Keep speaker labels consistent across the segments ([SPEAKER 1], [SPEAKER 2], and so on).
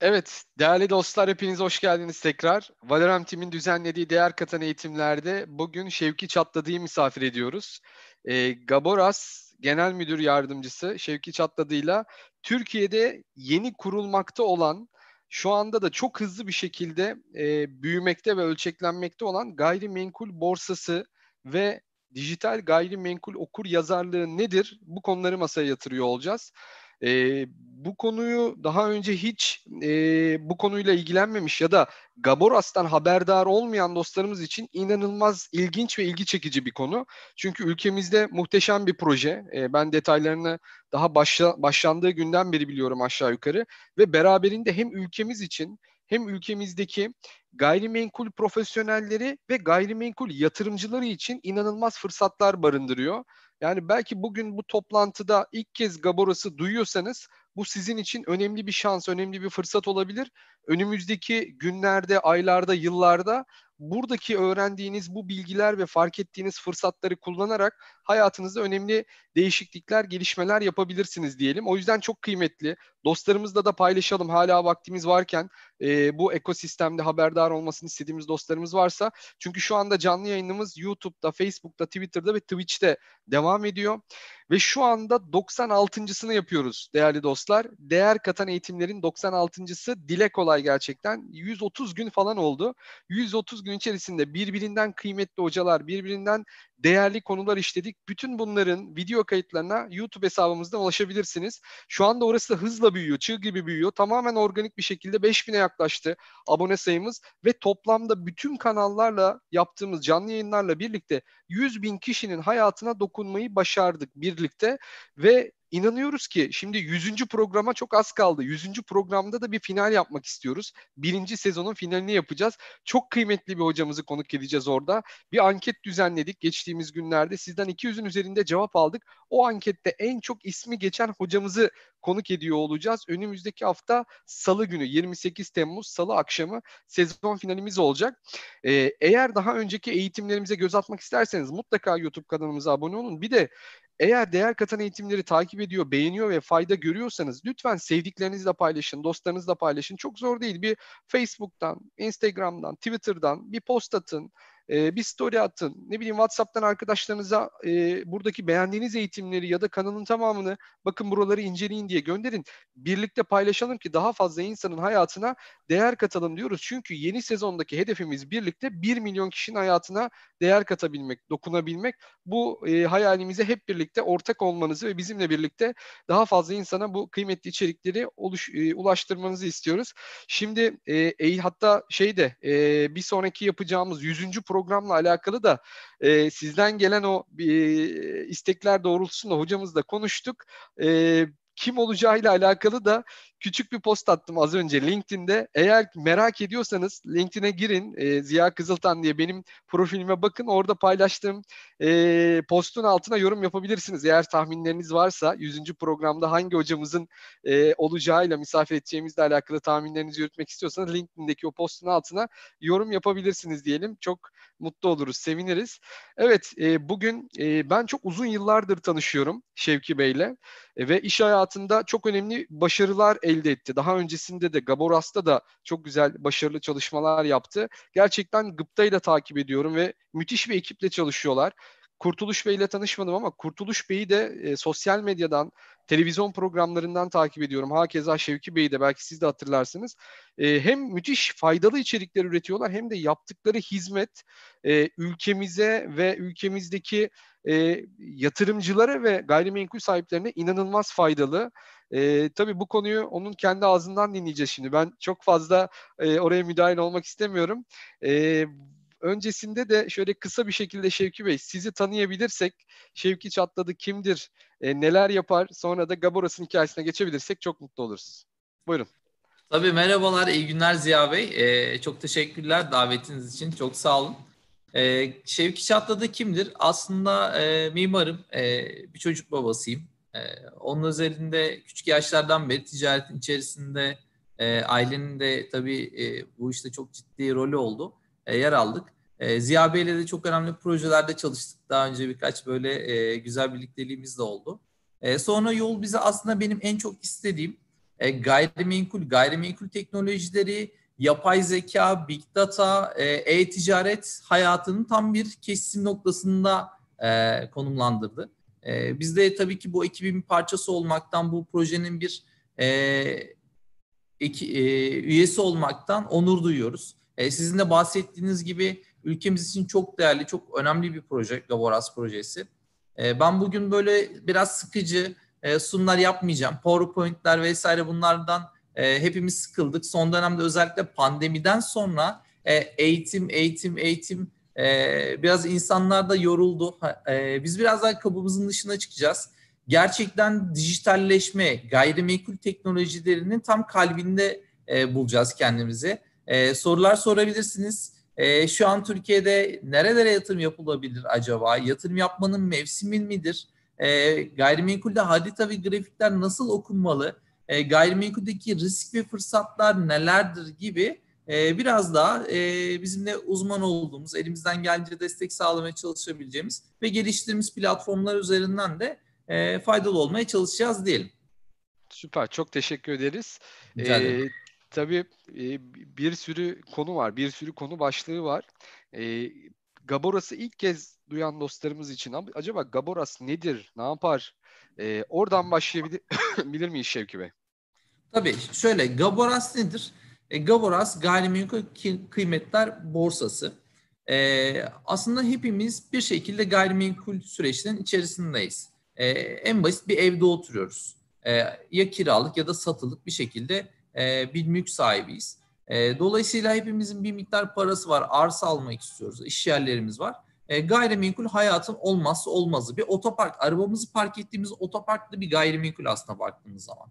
[SPEAKER 1] Evet, değerli dostlar hepiniz hoş geldiniz tekrar. Valorem Team'in düzenlediği değer katan eğitimlerde bugün Şevki Çatladı'yı misafir ediyoruz. E, Gaboras Genel Müdür Yardımcısı Şevki Çatladı'yla Türkiye'de yeni kurulmakta olan, şu anda da çok hızlı bir şekilde e, büyümekte ve ölçeklenmekte olan gayrimenkul borsası ve dijital gayrimenkul okur yazarlığı nedir? Bu konuları masaya yatırıyor olacağız. E, bu konuyu daha önce hiç e, bu konuyla ilgilenmemiş ya da Gaboras'tan haberdar olmayan dostlarımız için inanılmaz ilginç ve ilgi çekici bir konu. Çünkü ülkemizde muhteşem bir proje. E, ben detaylarını daha başla, başlandığı günden beri biliyorum aşağı yukarı ve beraberinde hem ülkemiz için hem ülkemizdeki gayrimenkul profesyonelleri ve gayrimenkul yatırımcıları için inanılmaz fırsatlar barındırıyor. Yani belki bugün bu toplantıda ilk kez Gaboras'ı duyuyorsanız bu sizin için önemli bir şans, önemli bir fırsat olabilir. Önümüzdeki günlerde, aylarda, yıllarda buradaki öğrendiğiniz bu bilgiler ve fark ettiğiniz fırsatları kullanarak hayatınızda önemli değişiklikler, gelişmeler yapabilirsiniz diyelim. O yüzden çok kıymetli. Dostlarımızla da paylaşalım. Hala vaktimiz varken e, bu ekosistemde haberdar olmasını istediğimiz dostlarımız varsa. Çünkü şu anda canlı yayınımız YouTube'da, Facebook'ta, Twitter'da ve Twitch'te devam ediyor. Ve şu anda 96.sını yapıyoruz değerli dostlar. Değer katan eğitimlerin 96.sı dile kolay gerçekten. 130 gün falan oldu. 130 gün içerisinde birbirinden kıymetli hocalar, birbirinden değerli konular işledik. Bütün bunların video kayıtlarına YouTube hesabımızdan ulaşabilirsiniz. Şu anda orası da hızla büyüyor, çığ gibi büyüyor. Tamamen organik bir şekilde 5000'e yaklaştı abone sayımız ve toplamda bütün kanallarla yaptığımız canlı yayınlarla birlikte 100 bin kişinin hayatına dokunmayı başardık birlikte ve İnanıyoruz ki şimdi 100. programa çok az kaldı. 100. programda da bir final yapmak istiyoruz. Birinci sezonun finalini yapacağız. Çok kıymetli bir hocamızı konuk edeceğiz orada. Bir anket düzenledik geçtiğimiz günlerde. Sizden 200'ün üzerinde cevap aldık. O ankette en çok ismi geçen hocamızı konuk ediyor olacağız. Önümüzdeki hafta Salı günü 28 Temmuz Salı akşamı sezon finalimiz olacak. Ee, eğer daha önceki eğitimlerimize göz atmak isterseniz mutlaka YouTube kanalımıza abone olun. Bir de eğer değer katan eğitimleri takip ediyor, beğeniyor ve fayda görüyorsanız lütfen sevdiklerinizle paylaşın, dostlarınızla paylaşın. Çok zor değil. Bir Facebook'tan, Instagram'dan, Twitter'dan bir post atın e, bir story atın. Ne bileyim WhatsApp'tan arkadaşlarınıza e, buradaki beğendiğiniz eğitimleri ya da kanalın tamamını bakın buraları inceleyin diye gönderin. Birlikte paylaşalım ki daha fazla insanın hayatına değer katalım diyoruz. Çünkü yeni sezondaki hedefimiz birlikte 1 milyon kişinin hayatına değer katabilmek, dokunabilmek. Bu e, hayalimize hep birlikte ortak olmanızı ve bizimle birlikte daha fazla insana bu kıymetli içerikleri oluş, e, ulaştırmanızı istiyoruz. Şimdi e, e, hatta şeyde e, bir sonraki yapacağımız 100. program programla alakalı da e, sizden gelen o e, istekler doğrultusunda hocamızla konuştuk. E, kim olacağıyla alakalı da küçük bir post attım az önce LinkedIn'de. Eğer merak ediyorsanız LinkedIn'e girin. E, Ziya Kızıltan diye benim profilime bakın. Orada paylaştığım e, postun altına yorum yapabilirsiniz. Eğer tahminleriniz varsa 100. programda hangi hocamızın e, olacağıyla misafir edeceğimizle alakalı tahminlerinizi yürütmek istiyorsanız LinkedIn'deki o postun altına yorum yapabilirsiniz diyelim. Çok mutlu oluruz, seviniriz. Evet, e, bugün e, ben çok uzun yıllardır tanışıyorum Şevki Bey'le e, ve iş hayatında çok önemli başarılar elde etti. Daha öncesinde de Gaboras'ta da çok güzel başarılı çalışmalar yaptı. Gerçekten Gıpta ile takip ediyorum ve müthiş bir ekiple çalışıyorlar. Kurtuluş Bey ile tanışmadım ama Kurtuluş Bey'i de e, sosyal medyadan, televizyon programlarından takip ediyorum. Hakeza Şevki Bey'i de belki siz de hatırlarsınız. E, hem müthiş faydalı içerikler üretiyorlar hem de yaptıkları hizmet e, ülkemize ve ülkemizdeki e, yatırımcılara ve gayrimenkul sahiplerine inanılmaz faydalı. E, tabii bu konuyu onun kendi ağzından dinleyeceğiz şimdi. Ben çok fazla e, oraya müdahil olmak istemiyorum. E, öncesinde de şöyle kısa bir şekilde Şevki Bey sizi tanıyabilirsek Şevki Çatladı kimdir, e, neler yapar sonra da Gaboras'ın hikayesine geçebilirsek çok mutlu oluruz. Buyurun.
[SPEAKER 2] Tabii merhabalar, iyi günler Ziya Bey. Ee, çok teşekkürler davetiniz için, çok sağ olun. Ee, Şevki Çatladı kimdir? Aslında e, mimarım, e, bir çocuk babasıyım. E, onun özelinde küçük yaşlardan beri ticaretin içerisinde e, ailenin de tabii e, bu işte çok ciddi rolü oldu. E, yer aldık. E, Ziya Bey'le de çok önemli projelerde çalıştık. Daha önce birkaç böyle e, güzel birlikteliğimiz de oldu. E, sonra yol bize aslında benim en çok istediğim e, gayrimenkul, gayrimenkul teknolojileri, yapay zeka, big data, e, e-ticaret hayatının tam bir kesim noktasında e, konumlandırdı. E, biz de tabii ki bu ekibin bir parçası olmaktan, bu projenin bir e, eki, e, üyesi olmaktan onur duyuyoruz. E, sizin de bahsettiğiniz gibi ülkemiz için çok değerli, çok önemli bir proje, Gaboras projesi. E, ben bugün böyle biraz sıkıcı e, sunumlar yapmayacağım. PowerPoint'ler vesaire bunlardan e, hepimiz sıkıldık. Son dönemde özellikle pandemiden sonra e, eğitim, eğitim, eğitim e, biraz insanlar da yoruldu. E, biz biraz daha kabımızın dışına çıkacağız. Gerçekten dijitalleşme, gayrimenkul teknolojilerinin tam kalbinde e, bulacağız kendimizi. E, sorular sorabilirsiniz. E, şu an Türkiye'de nerelere yatırım yapılabilir acaba? Yatırım yapmanın mevsimi midir? E, gayrimenkulde harita ve grafikler nasıl okunmalı? E, gayrimenkuldeki risk ve fırsatlar nelerdir gibi e, biraz daha e, bizimle uzman olduğumuz, elimizden gelince destek sağlamaya çalışabileceğimiz ve geliştirdiğimiz platformlar üzerinden de e, faydalı olmaya çalışacağız diyelim.
[SPEAKER 1] Süper, çok teşekkür ederiz. Ee, tabii e, bir sürü konu var, bir sürü konu başlığı var. E, Gaboras'ı ilk kez duyan dostlarımız için acaba Gaboras nedir, ne yapar? E, oradan başlayabilir miyiz Şevki Bey?
[SPEAKER 2] Tabii şöyle Gaboras nedir? E, Gaboras gayrimenkul kıymetler borsası. E, aslında hepimiz bir şekilde gayrimenkul süreçlerinin içerisindeyiz. E, en basit bir evde oturuyoruz. E, ya kiralık ya da satılık bir şekilde e, bir mülk sahibiyiz. E, dolayısıyla hepimizin bir miktar parası var. Arsa almak istiyoruz. İş yerlerimiz var. E, gayrimenkul hayatın olmazsa olmazı. Bir otopark, arabamızı park ettiğimiz otoparklı bir gayrimenkul aslında baktığımız zaman.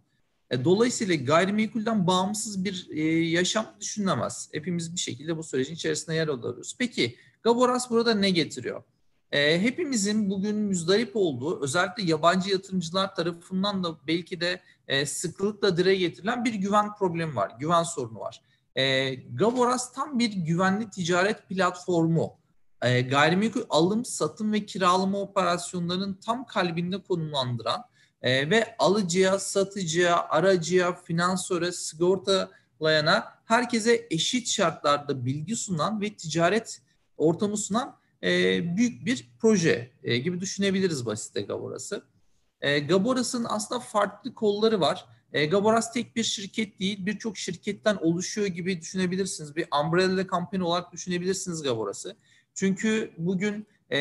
[SPEAKER 2] E, dolayısıyla gayrimenkulden bağımsız bir e, yaşam düşünülemez. Hepimiz bir şekilde bu sürecin içerisinde yer alıyoruz. Peki Gaboras burada ne getiriyor? E, hepimizin bugün müzdarip olduğu özellikle yabancı yatırımcılar tarafından da belki de e, sıklıkla dile getirilen bir güven problemi var. Güven sorunu var. E, Gaboras tam bir güvenli ticaret platformu. E, gayrimenkul alım, satım ve kiralama operasyonlarının tam kalbinde konumlandıran e, ve alıcıya, satıcıya, aracıya, finansöre, sigortalayana herkese eşit şartlarda bilgi sunan ve ticaret ortamı sunan e, büyük bir proje e, gibi düşünebiliriz basite Gaboras'ı. E, Gaboras'ın aslında farklı kolları var. E, Gaboras tek bir şirket değil, birçok şirketten oluşuyor gibi düşünebilirsiniz. Bir umbrella company olarak düşünebilirsiniz Gaboras'ı. Çünkü bugün e,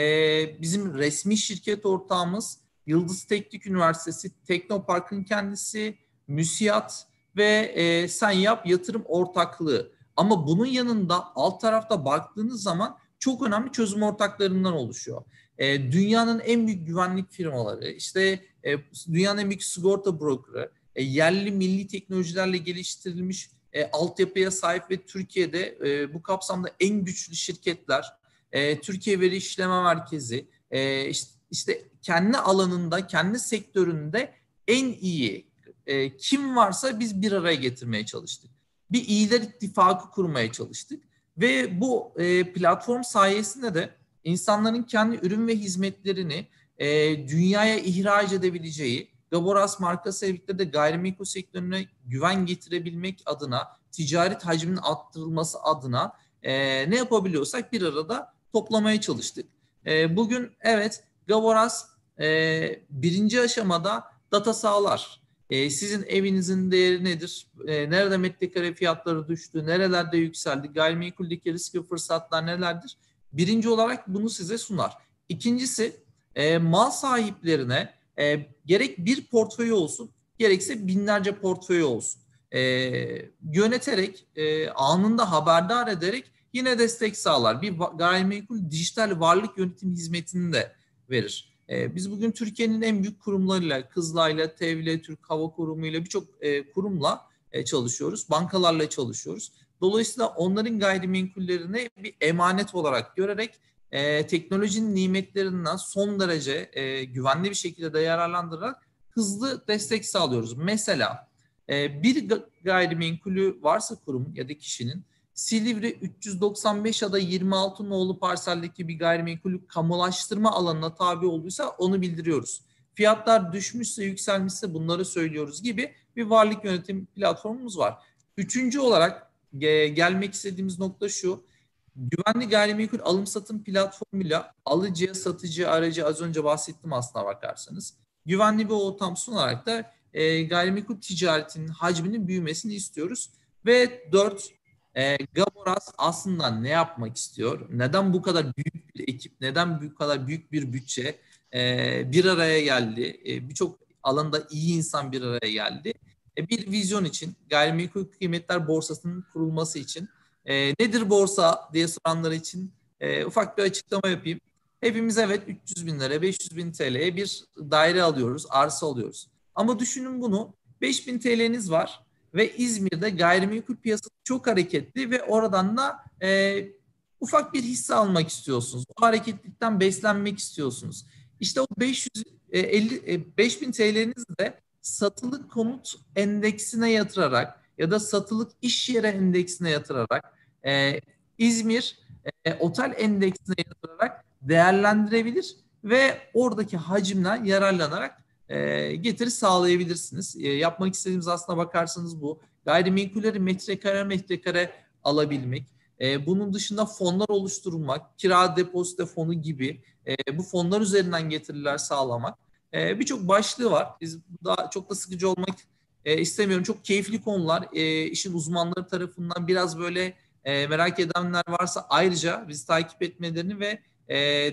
[SPEAKER 2] bizim resmi şirket ortağımız Yıldız Teknik Üniversitesi, Teknopark'ın kendisi, MÜSİAD ve e, Sen Yap Yatırım Ortaklığı. Ama bunun yanında alt tarafta baktığınız zaman çok önemli çözüm ortaklarından oluşuyor. E, dünyanın en büyük güvenlik firmaları, işte e, dünyanın en büyük sigorta brokerı, e, yerli milli teknolojilerle geliştirilmiş e, altyapıya sahip ve Türkiye'de e, bu kapsamda en güçlü şirketler, e, Türkiye Veri İşleme Merkezi, e, işte, işte kendi alanında, kendi sektöründe en iyi e, kim varsa biz bir araya getirmeye çalıştık. Bir iyiler ittifakı kurmaya çalıştık. Ve bu e, platform sayesinde de insanların kendi ürün ve hizmetlerini e, dünyaya ihraç edebileceği, Gaboras markası birlikte de gayrimenkul sektörüne güven getirebilmek adına, ticaret hacminin arttırılması adına e, ne yapabiliyorsak bir arada toplamaya çalıştık. E, bugün evet Gaboras e, birinci aşamada data sağlar. E, sizin evinizin değeri nedir? E, nerede metrekare fiyatları düştü? Nerelerde yükseldi? Gayrimenkuldeki risk ve fırsatlar nelerdir? Birinci olarak bunu size sunar. İkincisi e, mal sahiplerine e, gerek bir portföy olsun gerekse binlerce portföy olsun. E, yöneterek, e, anında haberdar ederek yine destek sağlar. Bir gayrimenkul dijital varlık yönetim hizmetini de verir. E, biz bugün Türkiye'nin en büyük kurumlarıyla, Kızılay'la, TEV'le, Türk Hava Kurumu ile birçok e, kurumla e, çalışıyoruz. Bankalarla çalışıyoruz. Dolayısıyla onların gayrimenkullerini bir emanet olarak görerek e, teknolojinin nimetlerinden son derece e, güvenli bir şekilde de yararlandırarak hızlı destek sağlıyoruz. Mesela e, bir gayrimenkulü varsa kurum ya da kişinin Silivri 395 ya da 26 nolu parseldeki bir gayrimenkulü kamulaştırma alanına tabi olduysa onu bildiriyoruz. Fiyatlar düşmüşse yükselmişse bunları söylüyoruz gibi bir varlık yönetim platformumuz var. Üçüncü olarak gelmek istediğimiz nokta şu. Güvenli gayrimenkul alım satım platformuyla alıcıya satıcı aracı az önce bahsettim aslına bakarsanız. Güvenli bir ortam sunarak da e, gayrimenkul ticaretinin hacminin büyümesini istiyoruz. Ve dört, e, Gaboras aslında ne yapmak istiyor? Neden bu kadar büyük bir ekip, neden bu kadar büyük bir bütçe e, bir araya geldi? E, Birçok alanda iyi insan bir araya geldi. E, bir vizyon için, gayrimenkul kıymetler borsasının kurulması için. E, nedir borsa diye soranlar için e, ufak bir açıklama yapayım. Hepimiz evet 300 bin lira, 500 bin TL'ye bir daire alıyoruz, arsa alıyoruz. Ama düşünün bunu 5000 TL'niz var ve İzmir'de gayrimenkul piyasası çok hareketli ve oradan da e, ufak bir hisse almak istiyorsunuz. O hareketlikten beslenmek istiyorsunuz. İşte o 550 e, 5000 TL'niz de satılık konut endeksine yatırarak ya da satılık iş yeri endeksine yatırarak e, İzmir e, otel endeksine yatırarak değerlendirebilir ve oradaki hacimden yararlanarak e, getiri sağlayabilirsiniz. E, yapmak istediğimiz aslına bakarsanız bu. Gayrimenkulleri metrekare metrekare alabilmek. E, bunun dışında fonlar oluşturmak, kira depozito fonu gibi bu fonlar üzerinden getiriler sağlamak. E, Birçok başlığı var. Biz daha çok da sıkıcı olmak istemiyorum. Çok keyifli konular. E, işin uzmanları tarafından biraz böyle merak edenler varsa ayrıca bizi takip etmelerini ve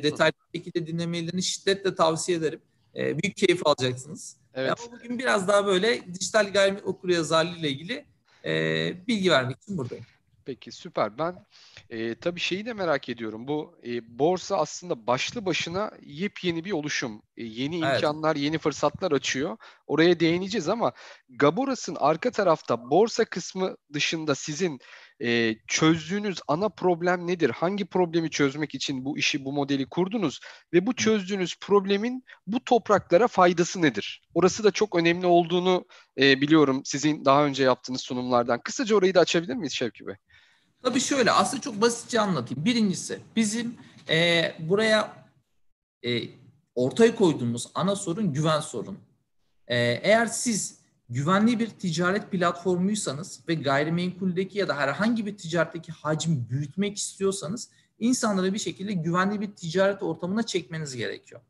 [SPEAKER 2] detaylı şekilde dinlemelerini şiddetle tavsiye ederim. E, büyük keyif alacaksınız. Evet. Ama bugün biraz daha böyle dijital gayrimenkul okuryazarlığı ile ilgili e, bilgi vermek için buradayım.
[SPEAKER 1] Peki süper. Ben e, tabii şeyi de merak ediyorum. Bu e, borsa aslında başlı başına yepyeni bir oluşum. E, yeni evet. imkanlar, yeni fırsatlar açıyor. Oraya değineceğiz ama Gaboras'ın arka tarafta borsa kısmı dışında sizin e, çözdüğünüz ana problem nedir? Hangi problemi çözmek için bu işi, bu modeli kurdunuz? Ve bu çözdüğünüz problemin bu topraklara faydası nedir? Orası da çok önemli olduğunu e, biliyorum sizin daha önce yaptığınız sunumlardan. Kısaca orayı da açabilir miyiz Şevki Bey?
[SPEAKER 2] Tabii şöyle aslında çok basitçe anlatayım. Birincisi bizim e, buraya e, ortaya koyduğumuz ana sorun güven sorun. E, eğer siz güvenli bir ticaret platformuysanız ve gayrimenkuldeki ya da herhangi bir ticaretteki hacmi büyütmek istiyorsanız insanları bir şekilde güvenli bir ticaret ortamına çekmeniz gerekiyor.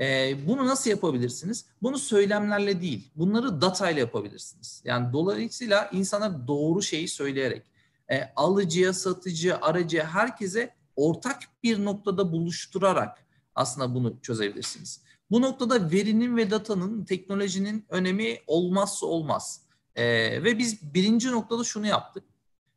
[SPEAKER 2] Ee, bunu nasıl yapabilirsiniz? Bunu söylemlerle değil, bunları data ile yapabilirsiniz. Yani dolayısıyla insanlar doğru şeyi söyleyerek, e, alıcıya, satıcı, aracıya, herkese ortak bir noktada buluşturarak aslında bunu çözebilirsiniz. Bu noktada verinin ve datanın, teknolojinin önemi olmazsa olmaz. E, ve biz birinci noktada şunu yaptık.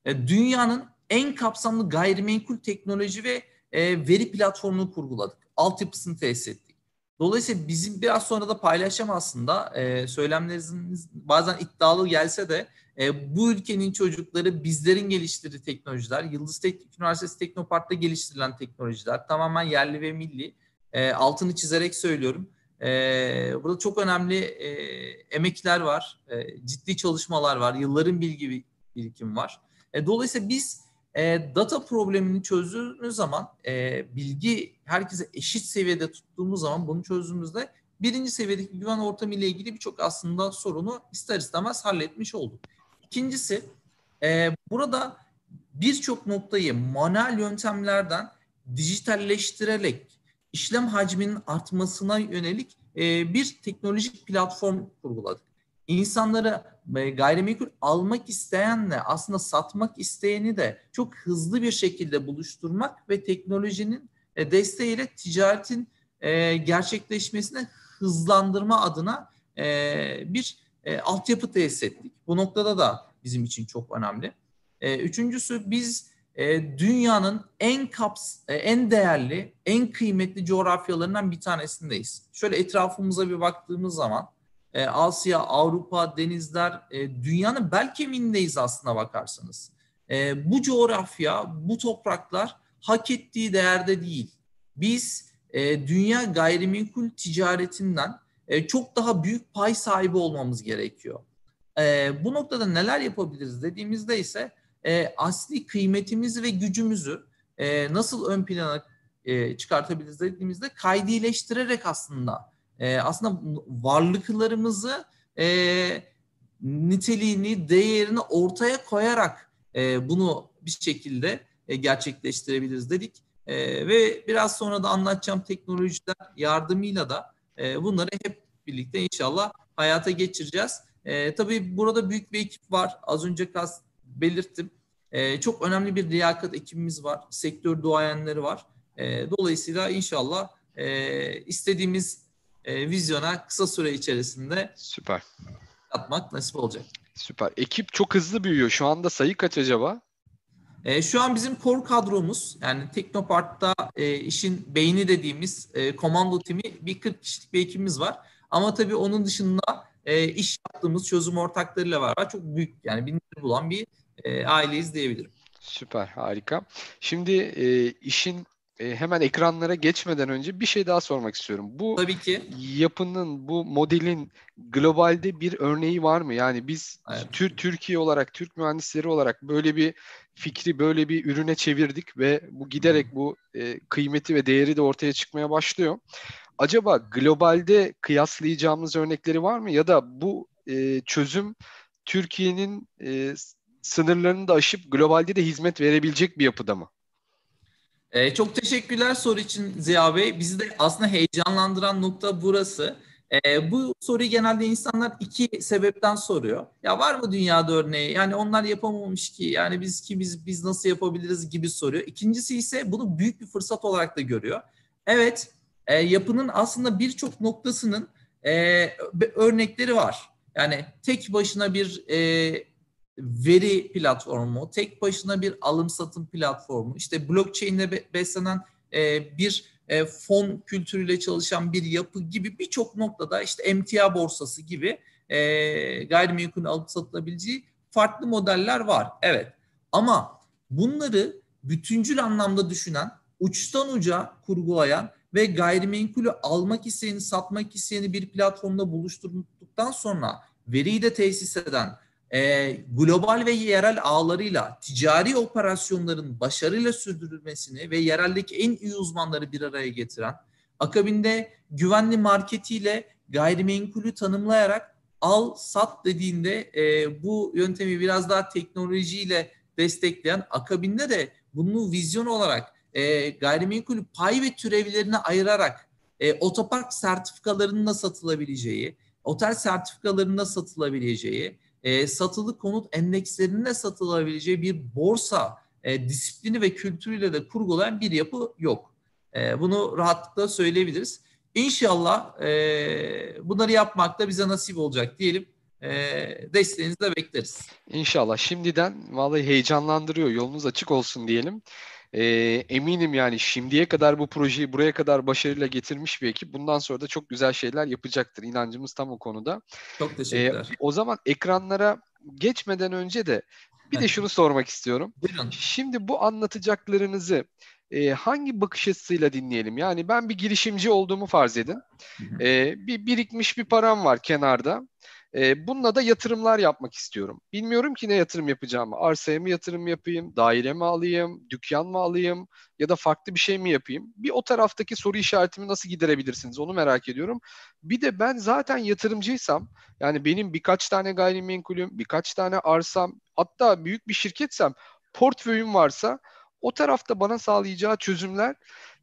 [SPEAKER 2] E, dünyanın en kapsamlı gayrimenkul teknoloji ve e, veri platformunu kurguladık. Altyapısını tesis ettik. Dolayısıyla bizim biraz sonra da paylaşacağım aslında e, söylemleriniz bazen iddialı gelse de e, bu ülkenin çocukları bizlerin geliştirdiği teknolojiler, Yıldız Teknik Üniversitesi Teknopark'ta geliştirilen teknolojiler tamamen yerli ve milli. E, altını çizerek söylüyorum. E, burada çok önemli e, emekler var, e, ciddi çalışmalar var, yılların bilgi birikim var. E, dolayısıyla biz e, data problemini çözdüğümüz zaman, e, bilgi herkese eşit seviyede tuttuğumuz zaman bunu çözdüğümüzde birinci seviyedeki güven ortamı ile ilgili birçok aslında sorunu ister istemez halletmiş olduk. İkincisi, e, burada birçok noktayı manuel yöntemlerden dijitalleştirerek işlem hacminin artmasına yönelik e, bir teknolojik platform kurguladık. İnsanları e, gayrimenkul almak isteyenle aslında satmak isteyeni de çok hızlı bir şekilde buluşturmak ve teknolojinin e, desteğiyle ticaretin gerçekleşmesine hızlandırma adına bir e, altyapı tesis ettik. Bu noktada da bizim için çok önemli. E, üçüncüsü biz e, dünyanın en kaps e, en değerli, en kıymetli coğrafyalarından bir tanesindeyiz. Şöyle etrafımıza bir baktığımız zaman e, Asya, Avrupa, denizler, e, dünyanın bel kemiğindeyiz aslına bakarsanız. Bu coğrafya, bu topraklar hak ettiği değerde değil. Biz dünya gayrimenkul ticaretinden çok daha büyük pay sahibi olmamız gerekiyor. Bu noktada neler yapabiliriz dediğimizde ise e, asli kıymetimizi ve gücümüzü e, nasıl ön plana e, çıkartabiliriz dediğimizde kaydileştirerek aslında e, aslında varlıklarımızı e, niteliğini, değerini ortaya koyarak e, bunu bir şekilde e, gerçekleştirebiliriz dedik. E, ve biraz sonra da anlatacağım teknolojiler yardımıyla da e, bunları hep birlikte inşallah hayata geçireceğiz. E, tabii burada büyük bir ekip var. Az önce kas belirttim. E, çok önemli bir liyakat ekibimiz var. Sektör duayenleri var. E, dolayısıyla inşallah e, istediğimiz e, vizyona kısa süre içerisinde
[SPEAKER 1] süper
[SPEAKER 2] atmak nasip olacak.
[SPEAKER 1] Süper. Ekip çok hızlı büyüyor. Şu anda sayı kaç acaba?
[SPEAKER 2] E, şu an bizim core kadromuz yani Teknopart'ta e, işin beyni dediğimiz e, komando timi bir 40 kişilik bir ekibimiz var. Ama tabii onun dışında e, iş yaptığımız çözüm ortaklarıyla var. Çok büyük yani binleri bulan bir e, aileyiz diyebilirim.
[SPEAKER 1] Süper, harika. Şimdi e, işin e, hemen ekranlara geçmeden önce bir şey daha sormak istiyorum. Bu
[SPEAKER 2] Tabii ki.
[SPEAKER 1] yapının, bu modelin globalde bir örneği var mı? Yani biz evet. Tür Türkiye olarak, Türk mühendisleri olarak böyle bir fikri böyle bir ürüne çevirdik ve bu giderek bu e, kıymeti ve değeri de ortaya çıkmaya başlıyor. Acaba globalde kıyaslayacağımız örnekleri var mı? Ya da bu e, çözüm Türkiye'nin e, sınırlarını da aşıp globalde de hizmet verebilecek bir yapıda mı?
[SPEAKER 2] Ee, çok teşekkürler soru için Ziya Bey. Bizi de aslında heyecanlandıran nokta burası. Ee, bu soruyu genelde insanlar iki sebepten soruyor. Ya var mı dünyada örneği? Yani onlar yapamamış ki. Yani biz ki biz biz nasıl yapabiliriz gibi soruyor. İkincisi ise bunu büyük bir fırsat olarak da görüyor. Evet, e, yapının aslında birçok noktasının e, örnekleri var. Yani tek başına bir e, veri platformu, tek başına bir alım satım platformu, işte blockchain ile beslenen e, bir e, fon kültürüyle çalışan bir yapı gibi birçok noktada işte emtia borsası gibi e, gayrimenkul alıp satılabileceği farklı modeller var. Evet ama bunları bütüncül anlamda düşünen, uçtan uca kurgulayan ve gayrimenkulü almak isteyeni, satmak isteyeni bir platformda buluşturduktan sonra veriyi de tesis eden, e, global ve yerel ağlarıyla ticari operasyonların başarıyla sürdürülmesini ve yereldeki en iyi uzmanları bir araya getiren, akabinde güvenli marketiyle gayrimenkulü tanımlayarak al sat dediğinde e, bu yöntemi biraz daha teknolojiyle destekleyen, akabinde de bunu vizyon olarak e, gayrimenkulü pay ve türevlerine ayırarak e, otopark sertifikalarının da satılabileceği, otel sertifikalarının da satılabileceği, e, satılı konut endekslerinde satılabileceği bir borsa e, disiplini ve kültürüyle de kurgulayan bir yapı yok. E, bunu rahatlıkla söyleyebiliriz. İnşallah e, bunları yapmak da bize nasip olacak diyelim. E, desteğinizi de bekleriz.
[SPEAKER 1] İnşallah. Şimdiden vallahi heyecanlandırıyor. Yolunuz açık olsun diyelim. E, eminim yani şimdiye kadar bu projeyi buraya kadar başarıyla getirmiş bir ekip bundan sonra da çok güzel şeyler yapacaktır. İnancımız tam o konuda.
[SPEAKER 2] Çok teşekkürler.
[SPEAKER 1] E, o zaman ekranlara geçmeden önce de bir de şunu sormak istiyorum.
[SPEAKER 2] Buyurun.
[SPEAKER 1] Şimdi bu anlatacaklarınızı e, hangi bakış açısıyla dinleyelim? Yani ben bir girişimci olduğumu farz edin. E, bir birikmiş bir param var kenarda. E, bununla da yatırımlar yapmak istiyorum. Bilmiyorum ki ne yatırım yapacağımı. Arsaya mı yatırım yapayım, daire mi alayım, dükkan mı alayım ya da farklı bir şey mi yapayım? Bir o taraftaki soru işaretimi nasıl giderebilirsiniz onu merak ediyorum. Bir de ben zaten yatırımcıysam yani benim birkaç tane gayrimenkulüm, birkaç tane arsam hatta büyük bir şirketsem portföyüm varsa o tarafta bana sağlayacağı çözümler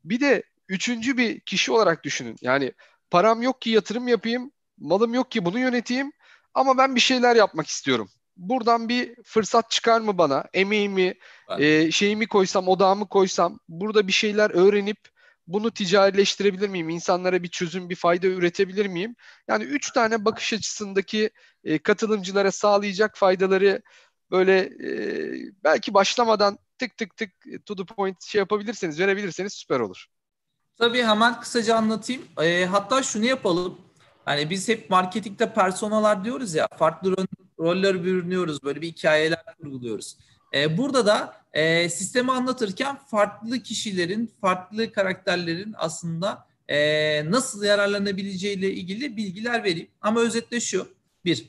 [SPEAKER 1] bir de üçüncü bir kişi olarak düşünün. Yani param yok ki yatırım yapayım, malım yok ki bunu yöneteyim ama ben bir şeyler yapmak istiyorum. Buradan bir fırsat çıkar mı bana? Emeğimi, e, şeyimi koysam, odağımı koysam, burada bir şeyler öğrenip bunu ticarileştirebilir miyim? İnsanlara bir çözüm, bir fayda üretebilir miyim? Yani üç tane bakış açısındaki e, katılımcılara sağlayacak faydaları böyle e, belki başlamadan tık tık tık to the point şey yapabilirseniz, verebilirseniz süper olur.
[SPEAKER 2] Tabii hemen kısaca anlatayım. E, hatta şunu yapalım. Hani biz hep marketingde personalar diyoruz ya farklı roller bürünüyoruz böyle bir hikayeler kurguluyoruz. Ee, burada da e, sistemi anlatırken farklı kişilerin, farklı karakterlerin aslında e, nasıl yararlanabileceğiyle ilgili bilgiler vereyim. Ama özetle şu. Bir,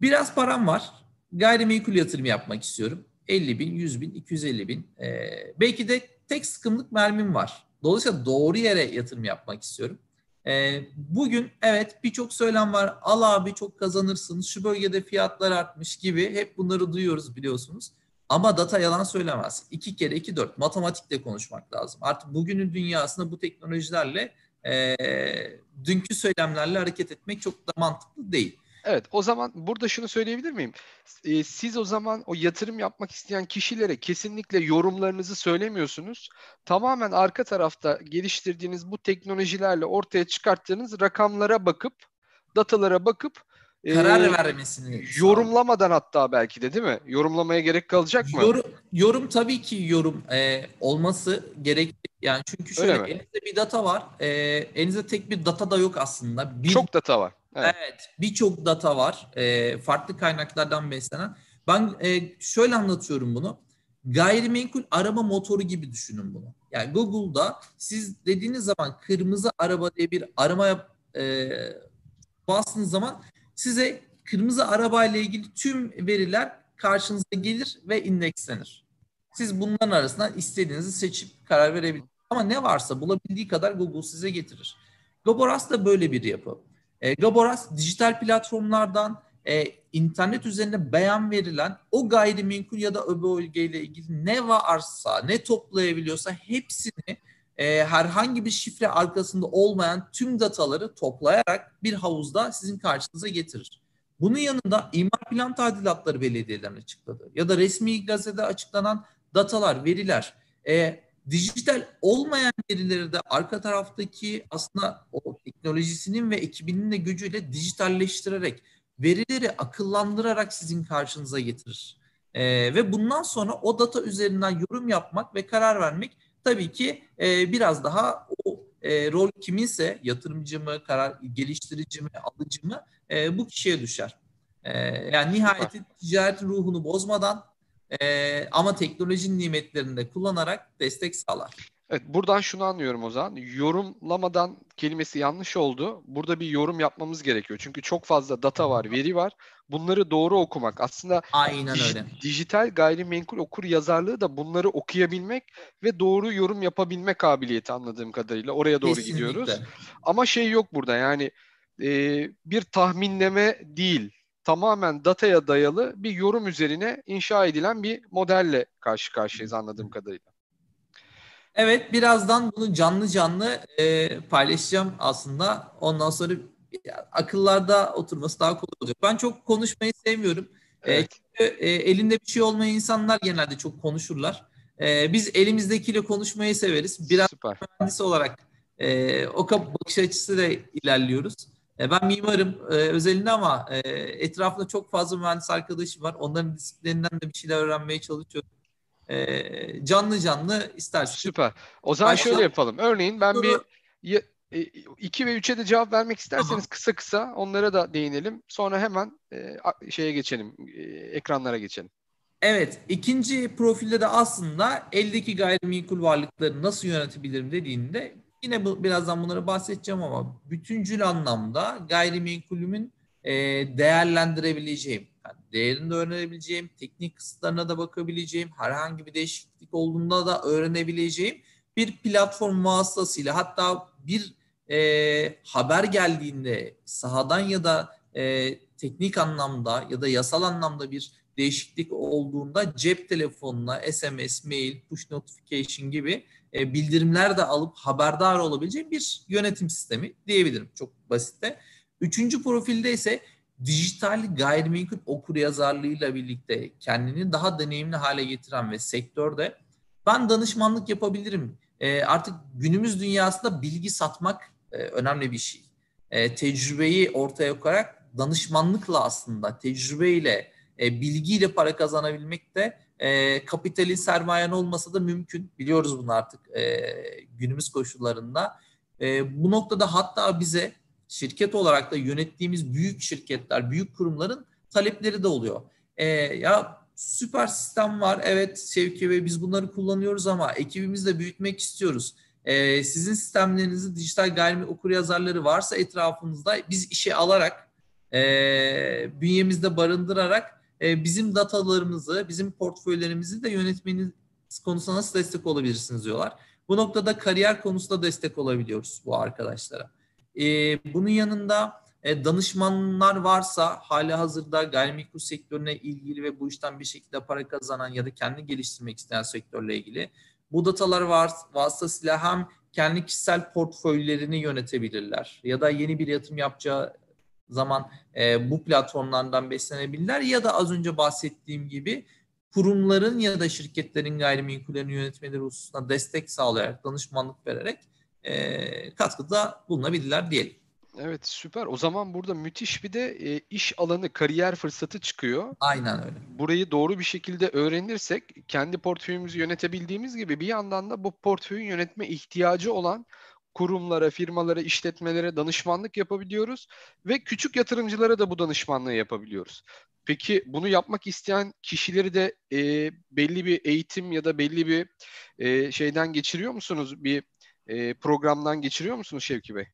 [SPEAKER 2] biraz param var. gayrimenkul yatırım yapmak istiyorum. 50 bin, 100 bin, 250 bin. Ee, belki de tek sıkımlık mermim var. Dolayısıyla doğru yere yatırım yapmak istiyorum. Ee, bugün evet birçok söylem var. Al abi çok kazanırsın. Şu bölgede fiyatlar artmış gibi. Hep bunları duyuyoruz biliyorsunuz. Ama data yalan söylemez. İki kere iki dört matematikle konuşmak lazım. Artık bugünün dünyasında bu teknolojilerle e, dünkü söylemlerle hareket etmek çok da mantıklı değil.
[SPEAKER 1] Evet o zaman burada şunu söyleyebilir miyim? Ee, siz o zaman o yatırım yapmak isteyen kişilere kesinlikle yorumlarınızı söylemiyorsunuz. Tamamen arka tarafta geliştirdiğiniz bu teknolojilerle ortaya çıkarttığınız rakamlara bakıp, datalara bakıp
[SPEAKER 2] karar e, vermesini
[SPEAKER 1] yorumlamadan hatta belki de değil mi? Yorumlamaya gerek kalacak mı?
[SPEAKER 2] Yorum, yorum tabii ki yorum e, olması gerekli. Yani çünkü şöyle elinizde bir data var. E, elinizde tek bir data da yok aslında. Bir,
[SPEAKER 1] Çok data var.
[SPEAKER 2] Evet, evet birçok data var. E, farklı kaynaklardan beslenen. Ben e, şöyle anlatıyorum bunu. Gayrimenkul arama motoru gibi düşünün bunu. Yani Google'da siz dediğiniz zaman kırmızı araba diye bir arama e, bastığınız zaman size kırmızı araba ile ilgili tüm veriler karşınıza gelir ve indekslenir. Siz bunların arasından istediğinizi seçip karar verebilirsiniz. Ama ne varsa bulabildiği kadar Google size getirir. Gaboras da böyle bir yapı. E, Gaboras dijital platformlardan e, internet üzerinde beyan verilen o gayrimenkul ya da öbe bölgeyle ilgili ne varsa, ne toplayabiliyorsa hepsini e, herhangi bir şifre arkasında olmayan tüm dataları toplayarak bir havuzda sizin karşınıza getirir. Bunun yanında imar plan tadilatları belediyelerin açıkladı ya da resmi gazetede açıklanan datalar, veriler, e, dijital olmayan verileri de arka taraftaki aslında o teknolojisinin ve ekibinin de gücüyle dijitalleştirerek verileri akıllandırarak sizin karşınıza getirir. E, ve bundan sonra o data üzerinden yorum yapmak ve karar vermek tabii ki e, biraz daha o e, rol kiminse yatırımcı mı, karar geliştirici mi, alıcı mı e, bu kişiye düşer. E, yani nihayeti ticaretin ruhunu bozmadan e, ama teknolojinin nimetlerini de kullanarak destek sağlar.
[SPEAKER 1] Evet buradan şunu anlıyorum o zaman. Yorumlamadan kelimesi yanlış oldu. Burada bir yorum yapmamız gerekiyor. Çünkü çok fazla data var, veri var. Bunları doğru okumak. Aslında
[SPEAKER 2] Aynen dij- öyle.
[SPEAKER 1] dijital gayrimenkul okur yazarlığı da bunları okuyabilmek ve doğru yorum yapabilme kabiliyeti anladığım kadarıyla. Oraya doğru Kesinlikle. gidiyoruz. Ama şey yok burada yani e, bir tahminleme değil. Tamamen dataya dayalı bir yorum üzerine inşa edilen bir modelle karşı karşıyayız anladığım kadarıyla.
[SPEAKER 2] Evet birazdan bunu canlı canlı e, paylaşacağım aslında. Ondan sonra akıllarda oturması daha kolay olacak. Ben çok konuşmayı sevmiyorum. E, evet. E, çünkü e, elinde bir şey olmayan insanlar genelde çok konuşurlar. E, biz elimizdekiyle konuşmayı severiz. Biraz Süper. mühendis olarak e, o bakış açısıyla ilerliyoruz. E, ben mimarım e, özelinde ama e, etrafında çok fazla mühendis arkadaşım var. Onların disiplininden de bir şeyler öğrenmeye çalışıyorum e, canlı canlı istersen.
[SPEAKER 1] Süper. O zaman Başla. şöyle yapalım. Örneğin ben bir 2 e, ve 3'e de cevap vermek isterseniz tamam. kısa kısa onlara da değinelim. Sonra hemen e, şeye geçelim, e, ekranlara geçelim.
[SPEAKER 2] Evet, ikinci profilde de aslında eldeki gayrimenkul varlıkları nasıl yönetebilirim dediğinde yine bu, birazdan bunları bahsedeceğim ama bütüncül anlamda gayrimenkulümün e, değerlendirebileceğim, yani değerini de öğrenebileceğim, teknik kısıtlarına da bakabileceğim, herhangi bir değişiklik olduğunda da öğrenebileceğim bir platform vasıtasıyla hatta bir e, haber geldiğinde sahadan ya da e, teknik anlamda ya da yasal anlamda bir değişiklik olduğunda cep telefonuna SMS, mail, push notification gibi e, bildirimler de alıp haberdar olabileceğim bir yönetim sistemi diyebilirim çok basitte. Üçüncü profilde ise dijital gayrimenkul okur yazarlığıyla birlikte kendini daha deneyimli hale getiren ve sektörde ben danışmanlık yapabilirim. E, artık günümüz dünyasında bilgi satmak e, önemli bir şey. E, tecrübeyi ortaya koyarak danışmanlıkla aslında tecrübeyle, e, bilgiyle para kazanabilmek de e, kapitalin sermayen olmasa da mümkün. Biliyoruz bunu artık e, günümüz koşullarında. E, bu noktada hatta bize şirket olarak da yönettiğimiz büyük şirketler, büyük kurumların talepleri de oluyor. E, ya süper sistem var. Evet Şevki Bey biz bunları kullanıyoruz ama ekibimizi de büyütmek istiyoruz. E, sizin sistemlerinizi dijital gayrimenkul okur yazarları varsa etrafınızda biz işe alarak e, bünyemizde barındırarak e, bizim datalarımızı, bizim portföylerimizi de yönetmeniz konusunda nasıl destek olabilirsiniz diyorlar. Bu noktada kariyer konusunda destek olabiliyoruz bu arkadaşlara. E, bunun yanında e, danışmanlar varsa hali hazırda gayrimenkul sektörüne ilgili ve bu işten bir şekilde para kazanan ya da kendi geliştirmek isteyen sektörle ilgili bu datalar var, vasıtasıyla hem kendi kişisel portföylerini yönetebilirler ya da yeni bir yatırım yapacağı zaman e, bu platformlardan beslenebilirler ya da az önce bahsettiğim gibi kurumların ya da şirketlerin gayrimenkullerini yönetmeleri hususunda destek sağlayarak, danışmanlık vererek e, katkıda bulunabilirler diyelim.
[SPEAKER 1] Evet süper. O zaman burada müthiş bir de e, iş alanı, kariyer fırsatı çıkıyor.
[SPEAKER 2] Aynen öyle.
[SPEAKER 1] Burayı doğru bir şekilde öğrenirsek kendi portföyümüzü yönetebildiğimiz gibi bir yandan da bu portföyün yönetme ihtiyacı olan kurumlara, firmalara, işletmelere danışmanlık yapabiliyoruz ve küçük yatırımcılara da bu danışmanlığı yapabiliyoruz. Peki bunu yapmak isteyen kişileri de e, belli bir eğitim ya da belli bir e, şeyden geçiriyor musunuz? Bir e, programdan geçiriyor musunuz Şevki Bey?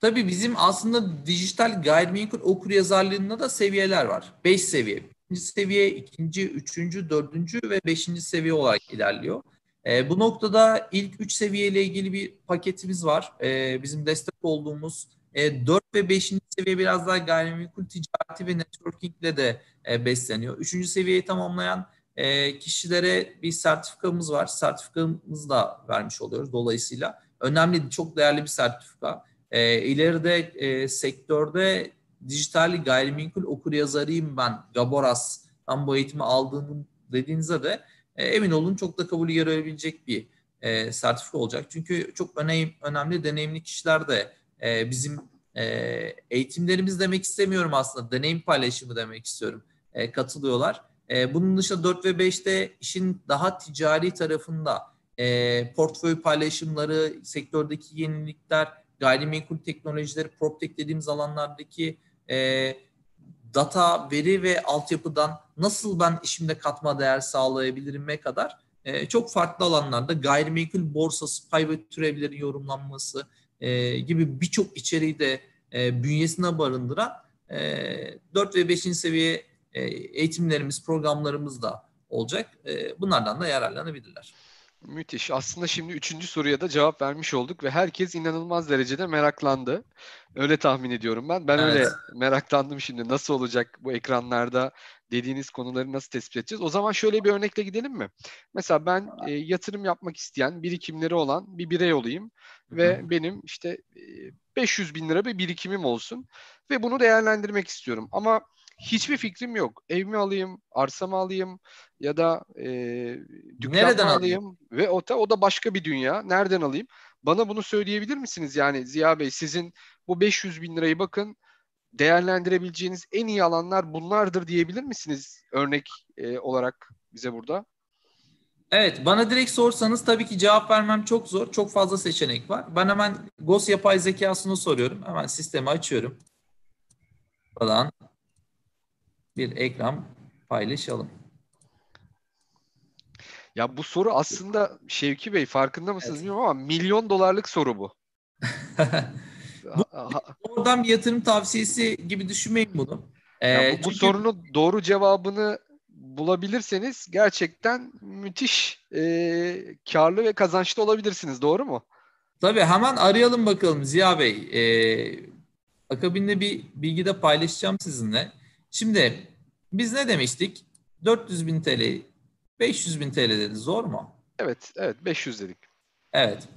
[SPEAKER 2] Tabii bizim aslında dijital gayrimenkul okur yazarlığında da seviyeler var. Beş seviye. Birinci seviye, ikinci, üçüncü, dördüncü ve beşinci seviye olarak ilerliyor. E, bu noktada ilk üç seviyeyle ilgili bir paketimiz var. E, bizim destek olduğumuz e, 4 ve 5. seviye biraz daha gayrimenkul ticareti ve networkingle de e, besleniyor. Üçüncü seviyeyi tamamlayan e, kişilere bir sertifikamız var. Sertifikamızı da vermiş oluyoruz dolayısıyla. Önemli, çok değerli bir sertifika. E, ileride e, sektörde dijital gayrimenkul okur yazarıyım ben Gaboras'tan bu eğitimi aldığım dediğinizde de e, emin olun çok da kabul görebilecek bir e, sertifika olacak. Çünkü çok önemli, önemli deneyimli kişiler de e, bizim e, eğitimlerimiz demek istemiyorum aslında deneyim paylaşımı demek istiyorum e, katılıyorlar. E, bunun dışında 4 ve 5'te işin daha ticari tarafında e, portföy paylaşımları, sektördeki yenilikler, gayrimenkul teknolojileri, PropTech dediğimiz alanlardaki e, data, veri ve altyapıdan nasıl ben işimde katma değer sağlayabilirim'e kadar e, çok farklı alanlarda gayrimenkul borsası, pay ve türevlerin yorumlanması e, gibi birçok içeriği de e, bünyesine barındıran e, 4 ve 5. seviye e, eğitimlerimiz, programlarımız da olacak. E, bunlardan da yararlanabilirler.
[SPEAKER 1] Müthiş. Aslında şimdi üçüncü soruya da cevap vermiş olduk ve herkes inanılmaz derecede meraklandı. Öyle tahmin ediyorum ben. Ben evet. öyle meraklandım şimdi. Nasıl olacak bu ekranlarda dediğiniz konuları nasıl tespit edeceğiz? O zaman şöyle bir örnekle gidelim mi? Mesela ben e, yatırım yapmak isteyen, birikimleri olan bir birey olayım ve Hı-hı. benim işte e, 500 bin lira bir birikimim olsun ve bunu değerlendirmek istiyorum. Ama hiçbir fikrim yok. Ev mi alayım, arsa mı alayım ya da e, dükkan Nereden mı alayım? alayım? Ve o da, o da başka bir dünya. Nereden alayım? Bana bunu söyleyebilir misiniz? Yani Ziya Bey sizin bu 500 bin lirayı bakın değerlendirebileceğiniz en iyi alanlar bunlardır diyebilir misiniz örnek e, olarak bize burada?
[SPEAKER 2] Evet, bana direkt sorsanız tabii ki cevap vermem çok zor. Çok fazla seçenek var. Ben hemen GOS yapay zekasını soruyorum. Hemen sistemi açıyorum. Buradan bir ekran paylaşalım.
[SPEAKER 1] Ya bu soru aslında Şevki Bey farkında mısınız evet. bilmiyorum ama milyon dolarlık soru bu.
[SPEAKER 2] bu oradan bir yatırım tavsiyesi gibi düşünmeyin bunu.
[SPEAKER 1] Ee, bu, bu çünkü... sorunun doğru cevabını bulabilirseniz gerçekten müthiş e, karlı ve kazançlı olabilirsiniz. Doğru mu?
[SPEAKER 2] Tabii hemen arayalım bakalım Ziya Bey. Ee, akabinde bir bilgi de paylaşacağım sizinle. Şimdi biz ne demiştik? 400 bin TL, 500 bin TL dedi. Zor mu?
[SPEAKER 1] Evet, evet 500 dedik.
[SPEAKER 2] Evet.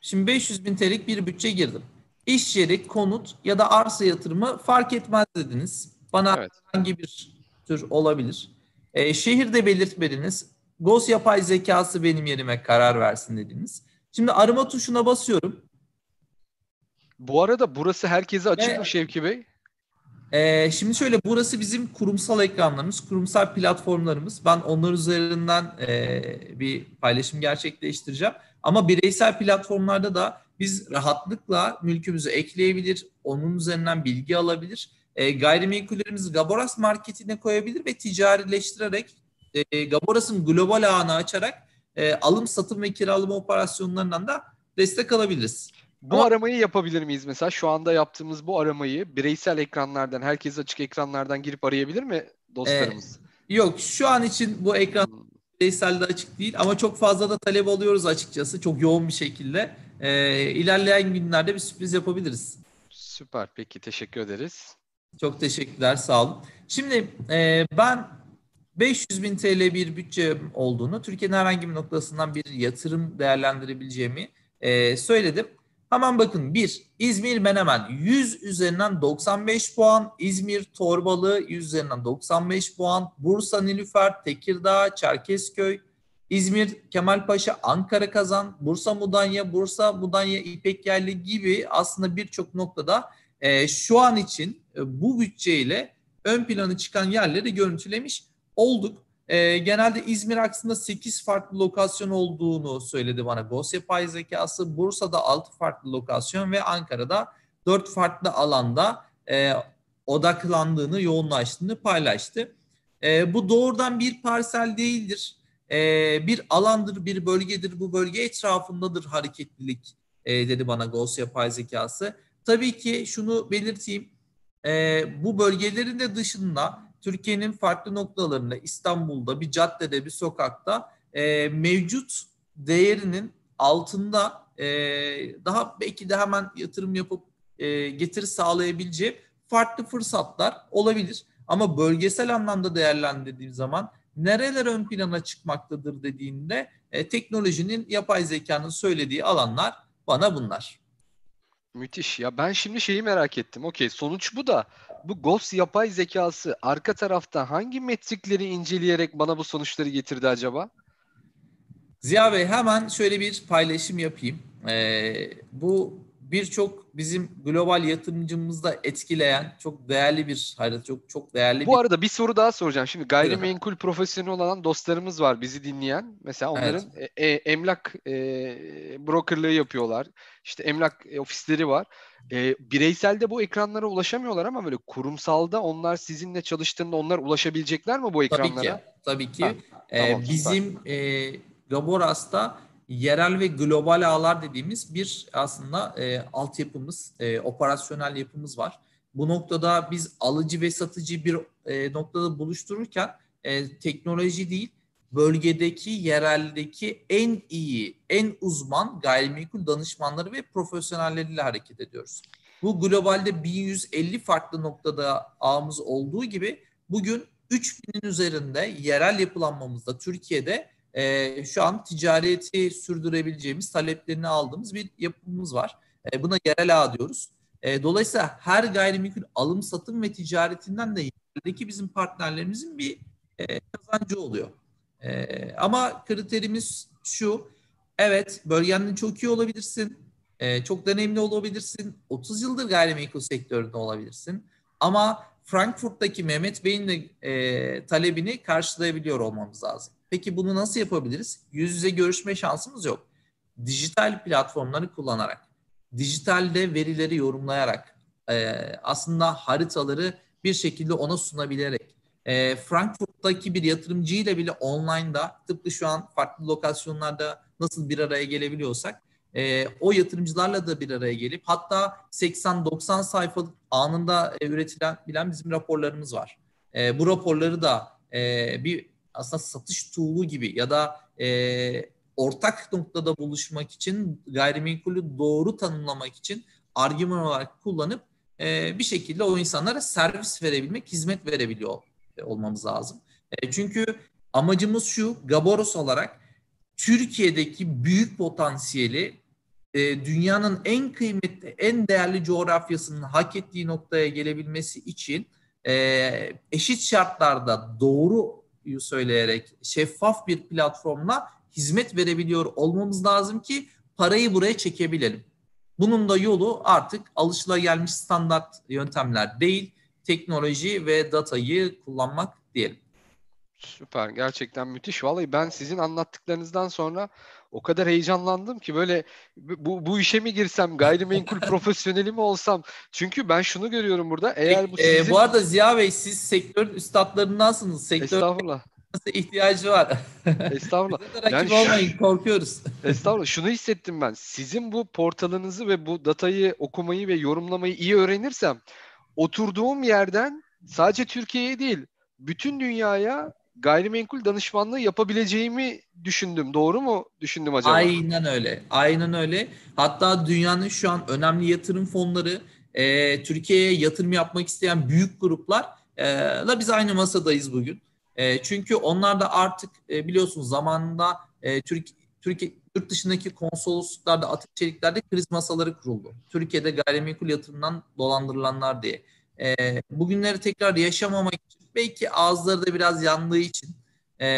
[SPEAKER 2] Şimdi 500 bin TL'lik bir bütçe girdim. İş yeri, konut ya da arsa yatırımı fark etmez dediniz. Bana evet. hangi bir tür olabilir? E, şehirde belirtmediniz. GOS yapay zekası benim yerime karar versin dediniz. Şimdi arama tuşuna basıyorum.
[SPEAKER 1] Bu arada burası herkese açık mı Şevki Bey?
[SPEAKER 2] E, şimdi şöyle burası bizim kurumsal ekranlarımız, kurumsal platformlarımız. Ben onlar üzerinden e, bir paylaşım gerçekleştireceğim. Ama bireysel platformlarda da biz rahatlıkla mülkümüzü ekleyebilir, onun üzerinden bilgi alabilir. E, gayrimenkullerimizi Gaboras marketine koyabilir ve ticarileştirerek e, Gaboras'ın global ağını açarak e, alım, satım ve kiralama operasyonlarından da destek alabiliriz.
[SPEAKER 1] Bu Ama, aramayı yapabilir miyiz mesela? Şu anda yaptığımız bu aramayı bireysel ekranlardan, herkes açık ekranlardan girip arayabilir mi dostlarımız?
[SPEAKER 2] Ee, yok şu an için bu ekran hmm. bireyselde açık değil ama çok fazla da talep alıyoruz açıkçası çok yoğun bir şekilde. Ee, ilerleyen günlerde bir sürpriz yapabiliriz.
[SPEAKER 1] Süper peki teşekkür ederiz.
[SPEAKER 2] Çok teşekkürler sağ olun. Şimdi e, ben 500 bin TL bir bütçe olduğunu, Türkiye'nin herhangi bir noktasından bir yatırım değerlendirebileceğimi e, söyledim. Hemen bakın bir İzmir Menemen 100 üzerinden 95 puan, İzmir Torbalı 100 üzerinden 95 puan, Bursa Nilüfer, Tekirdağ, Çerkezköy, İzmir Kemalpaşa, Ankara Kazan, Bursa Mudanya, Bursa Mudanya İpek Yerli gibi aslında birçok noktada e, şu an için e, bu bütçeyle ön planı çıkan yerleri görüntülemiş olduk. E, genelde İzmir aksında 8 farklı lokasyon olduğunu söyledi bana GOS yapay zekası. Bursa'da 6 farklı lokasyon ve Ankara'da 4 farklı alanda e, odaklandığını, yoğunlaştığını paylaştı. E, bu doğrudan bir parsel değildir. E, bir alandır, bir bölgedir. Bu bölge etrafındadır hareketlilik e, dedi bana GOS yapay zekası. Tabii ki şunu belirteyim. E, bu bölgelerin de dışında Türkiye'nin farklı noktalarında İstanbul'da bir caddede bir sokakta e, mevcut değerinin altında e, daha belki de hemen yatırım yapıp e, getiri sağlayabileceği farklı fırsatlar olabilir. Ama bölgesel anlamda değerlendirdiğim zaman nereler ön plana çıkmaktadır dediğinde e, teknolojinin yapay zekanın söylediği alanlar bana bunlar.
[SPEAKER 1] Müthiş. Ya ben şimdi şeyi merak ettim. Okey sonuç bu da bu Ghost yapay zekası arka tarafta hangi metrikleri inceleyerek bana bu sonuçları getirdi acaba?
[SPEAKER 2] Ziya Bey hemen şöyle bir paylaşım yapayım. Ee, bu birçok bizim global yatırımcımızda etkileyen çok değerli bir harita, çok çok değerli
[SPEAKER 1] Bu bir... arada bir soru daha soracağım. Şimdi gayrimenkul profesyonel olan dostlarımız var bizi dinleyen. Mesela onların evet. e, e, emlak e, brokerlığı yapıyorlar. İşte emlak ofisleri var. E, bireyselde bu ekranlara ulaşamıyorlar ama böyle kurumsalda onlar sizinle çalıştığında onlar ulaşabilecekler mi bu ekranlara?
[SPEAKER 2] Tabii ki. Tabii ki. Ha, ee, tamam, bizim e, Gaboras'ta yerel ve global ağlar dediğimiz bir aslında e, altyapımız, e, operasyonel yapımız var. Bu noktada biz alıcı ve satıcı bir e, noktada buluştururken e, teknoloji değil, bölgedeki, yereldeki en iyi, en uzman gayrimenkul danışmanları ve profesyonelleriyle hareket ediyoruz. Bu globalde 1150 farklı noktada ağımız olduğu gibi bugün 3000'in üzerinde yerel yapılanmamızda Türkiye'de e, şu an ticareti sürdürebileceğimiz, taleplerini aldığımız bir yapımız var. E, buna yerel ağ diyoruz. E, dolayısıyla her gayrimenkul alım, satım ve ticaretinden de yerdeki bizim partnerlerimizin bir e, kazancı oluyor. E, ama kriterimiz şu, evet bölgenin çok iyi olabilirsin, e, çok deneyimli olabilirsin, 30 yıldır gayrimenkul sektöründe olabilirsin. Ama Frankfurt'taki Mehmet Bey'in de e, talebini karşılayabiliyor olmamız lazım. Peki bunu nasıl yapabiliriz? Yüz yüze görüşme şansımız yok. Dijital platformları kullanarak, dijitalde verileri yorumlayarak, e, aslında haritaları bir şekilde ona sunabilerek, e, Frankfurt'taki bir yatırımcıyla bile online'da tıpkı şu an farklı lokasyonlarda nasıl bir araya gelebiliyorsak e, o yatırımcılarla da bir araya gelip hatta 80-90 sayfalık anında üretilen bilen bizim raporlarımız var. Bu raporları da bir aslında satış tool'u gibi ya da e, ortak noktada buluşmak için gayrimenkulü doğru tanımlamak için argüman olarak kullanıp e, bir şekilde o insanlara servis verebilmek, hizmet verebiliyor olmamız lazım. E, çünkü amacımız şu, Gaboros olarak Türkiye'deki büyük potansiyeli e, dünyanın en kıymetli, en değerli coğrafyasının hak ettiği noktaya gelebilmesi için e, eşit şartlarda doğru söyleyerek şeffaf bir platformla hizmet verebiliyor olmamız lazım ki parayı buraya çekebilelim. Bunun da yolu artık alışılagelmiş standart yöntemler değil, teknoloji ve datayı kullanmak diyelim.
[SPEAKER 1] Süper. Gerçekten müthiş. Vallahi ben sizin anlattıklarınızdan sonra o kadar heyecanlandım ki böyle bu, bu işe mi girsem, gayrimenkul profesyoneli mi olsam? Çünkü ben şunu görüyorum burada. Eğer bu
[SPEAKER 2] sizin... e, bu arada Ziya Bey siz sektörün üstadlarındansınız. Sektör
[SPEAKER 1] Estağfurullah.
[SPEAKER 2] ihtiyacı var.
[SPEAKER 1] Estağfurullah.
[SPEAKER 2] rakip yani olmayın, korkuyoruz.
[SPEAKER 1] Estağfurullah. Şunu hissettim ben. Sizin bu portalınızı ve bu datayı okumayı ve yorumlamayı iyi öğrenirsem oturduğum yerden sadece Türkiye'ye değil bütün dünyaya gayrimenkul danışmanlığı yapabileceğimi düşündüm. Doğru mu düşündüm acaba?
[SPEAKER 2] Aynen öyle. Aynen öyle. Hatta dünyanın şu an önemli yatırım fonları e, Türkiye'ye yatırım yapmak isteyen büyük gruplar e, biz aynı masadayız bugün. E, çünkü onlar da artık e, biliyorsunuz zamanında e, Türk, Türkiye yurt dışındaki konsolosluklarda, atık çeliklerde kriz masaları kuruldu. Türkiye'de gayrimenkul yatırımından dolandırılanlar diye. E, bugünleri tekrar yaşamamak için belki ağızları da biraz yandığı için e,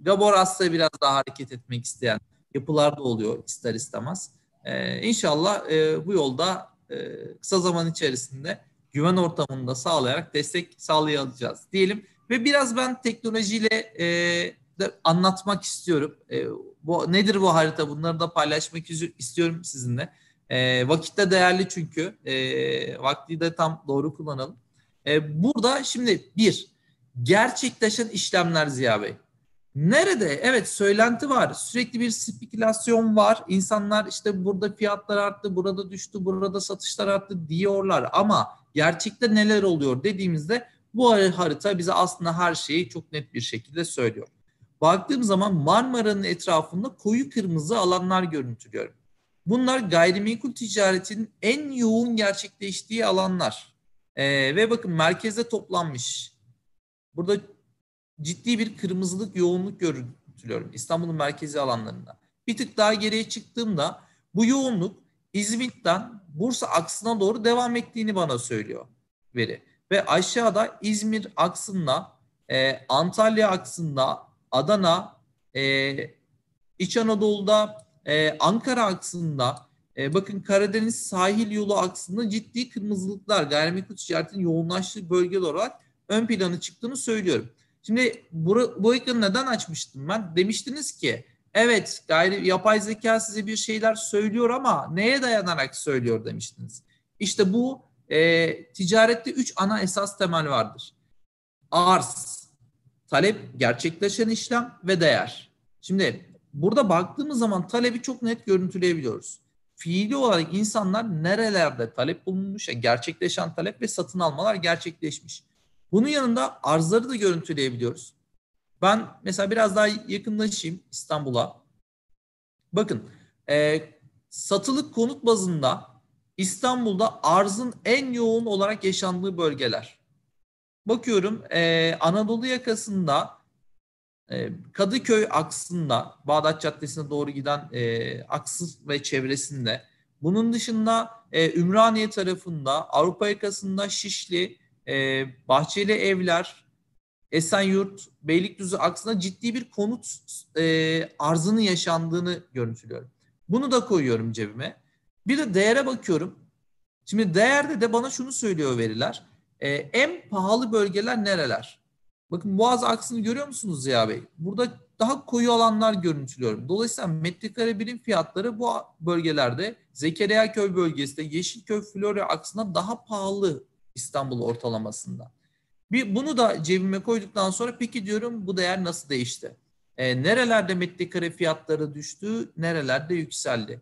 [SPEAKER 2] Gaboras'ta biraz daha hareket etmek isteyen yapılar da oluyor ister istemez. E, inşallah e, bu yolda e, kısa zaman içerisinde güven ortamında sağlayarak destek sağlayacağız diyelim. Ve biraz ben teknolojiyle e, de anlatmak istiyorum. E, bu nedir bu harita? Bunları da paylaşmak istiyorum sizinle. E, vakit de değerli çünkü. E, vakti de tam doğru kullanalım. E, burada şimdi bir, gerçekleşen işlemler Ziya Bey. Nerede? Evet söylenti var. Sürekli bir spekülasyon var. İnsanlar işte burada fiyatlar arttı, burada düştü, burada satışlar arttı diyorlar. Ama gerçekte neler oluyor dediğimizde bu harita bize aslında her şeyi çok net bir şekilde söylüyor. Baktığım zaman Marmara'nın etrafında koyu kırmızı alanlar görüntülüyorum. Bunlar gayrimenkul ticaretinin en yoğun gerçekleştiği alanlar. Ee, ve bakın merkezde toplanmış. Burada ciddi bir kırmızılık yoğunluk görüntülüyorum İstanbul'un merkezi alanlarında. Bir tık daha geriye çıktığımda bu yoğunluk İzmit'ten Bursa aksına doğru devam ettiğini bana söylüyor veri. Ve aşağıda İzmir aksında, e, Antalya aksında, Adana, e, İç Anadolu'da, e, Ankara aksında, e, bakın Karadeniz sahil yolu aksında ciddi kırmızılıklar gayrimenkul ticaretin yoğunlaştığı bölge olarak ön planı çıktığını söylüyorum. Şimdi bu, bu ekranı neden açmıştım ben? Demiştiniz ki evet gayri yapay zeka size bir şeyler söylüyor ama neye dayanarak söylüyor demiştiniz. İşte bu e, ticarette üç ana esas temel vardır. Arz, talep, gerçekleşen işlem ve değer. Şimdi burada baktığımız zaman talebi çok net görüntüleyebiliyoruz. Fiili olarak insanlar nerelerde talep bulunmuş, yani gerçekleşen talep ve satın almalar gerçekleşmiş. Bunun yanında arzları da görüntüleyebiliyoruz. Ben mesela biraz daha yakınlaşayım İstanbul'a. Bakın e, satılık konut bazında İstanbul'da arzın en yoğun olarak yaşandığı bölgeler. Bakıyorum e, Anadolu yakasında Kadıköy aksında Bağdat Caddesi'ne doğru giden e, aksı ve çevresinde. Bunun dışında e, Ümraniye tarafında Avrupa yakasında Şişli, e, Bahçeli Evler, Esenyurt, Beylikdüzü aksında ciddi bir konut e, arzının yaşandığını görüntülüyorum. Bunu da koyuyorum cebime. Bir de değere bakıyorum. Şimdi değerde de bana şunu söylüyor veriler. E, en pahalı bölgeler nereler? Bakın Boğaz aksını görüyor musunuz Ziya Bey? Burada daha koyu alanlar görüntülüyorum. Dolayısıyla metrekare birim fiyatları bu bölgelerde Zekeriya Köy bölgesinde Yeşilköy Florya aksına daha pahalı İstanbul ortalamasında. Bir, bunu da cebime koyduktan sonra peki diyorum bu değer nasıl değişti? E, nerelerde metrekare fiyatları düştü, nerelerde yükseldi?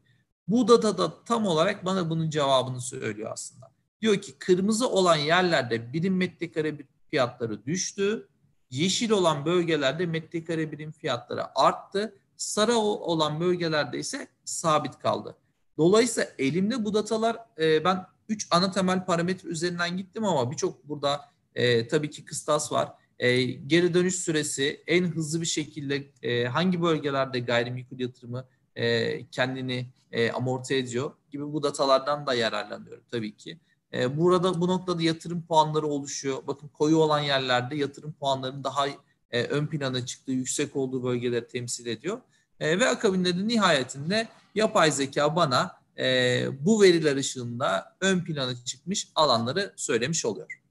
[SPEAKER 2] Bu data da tam olarak bana bunun cevabını söylüyor aslında. Diyor ki kırmızı olan yerlerde birim metrekare fiyatları düştü. Yeşil olan bölgelerde metrekare birim fiyatları arttı. Sarı olan bölgelerde ise sabit kaldı. Dolayısıyla elimde bu datalar e, ben 3 ana temel parametre üzerinden gittim ama birçok burada e, tabii ki kıstas var. E, geri dönüş süresi en hızlı bir şekilde e, hangi bölgelerde gayrimenkul yatırımı e, kendini e, amorti ediyor gibi bu datalardan da yararlanıyorum tabii ki. E, burada bu noktada yatırım puanları oluşuyor. Bakın koyu olan yerlerde yatırım puanlarının daha e, ön plana çıktığı, yüksek olduğu bölgeleri temsil ediyor. E, ve akabinde de nihayetinde yapay zeka bana e, bu veriler ışığında ön plana çıkmış alanları söylemiş oluyor.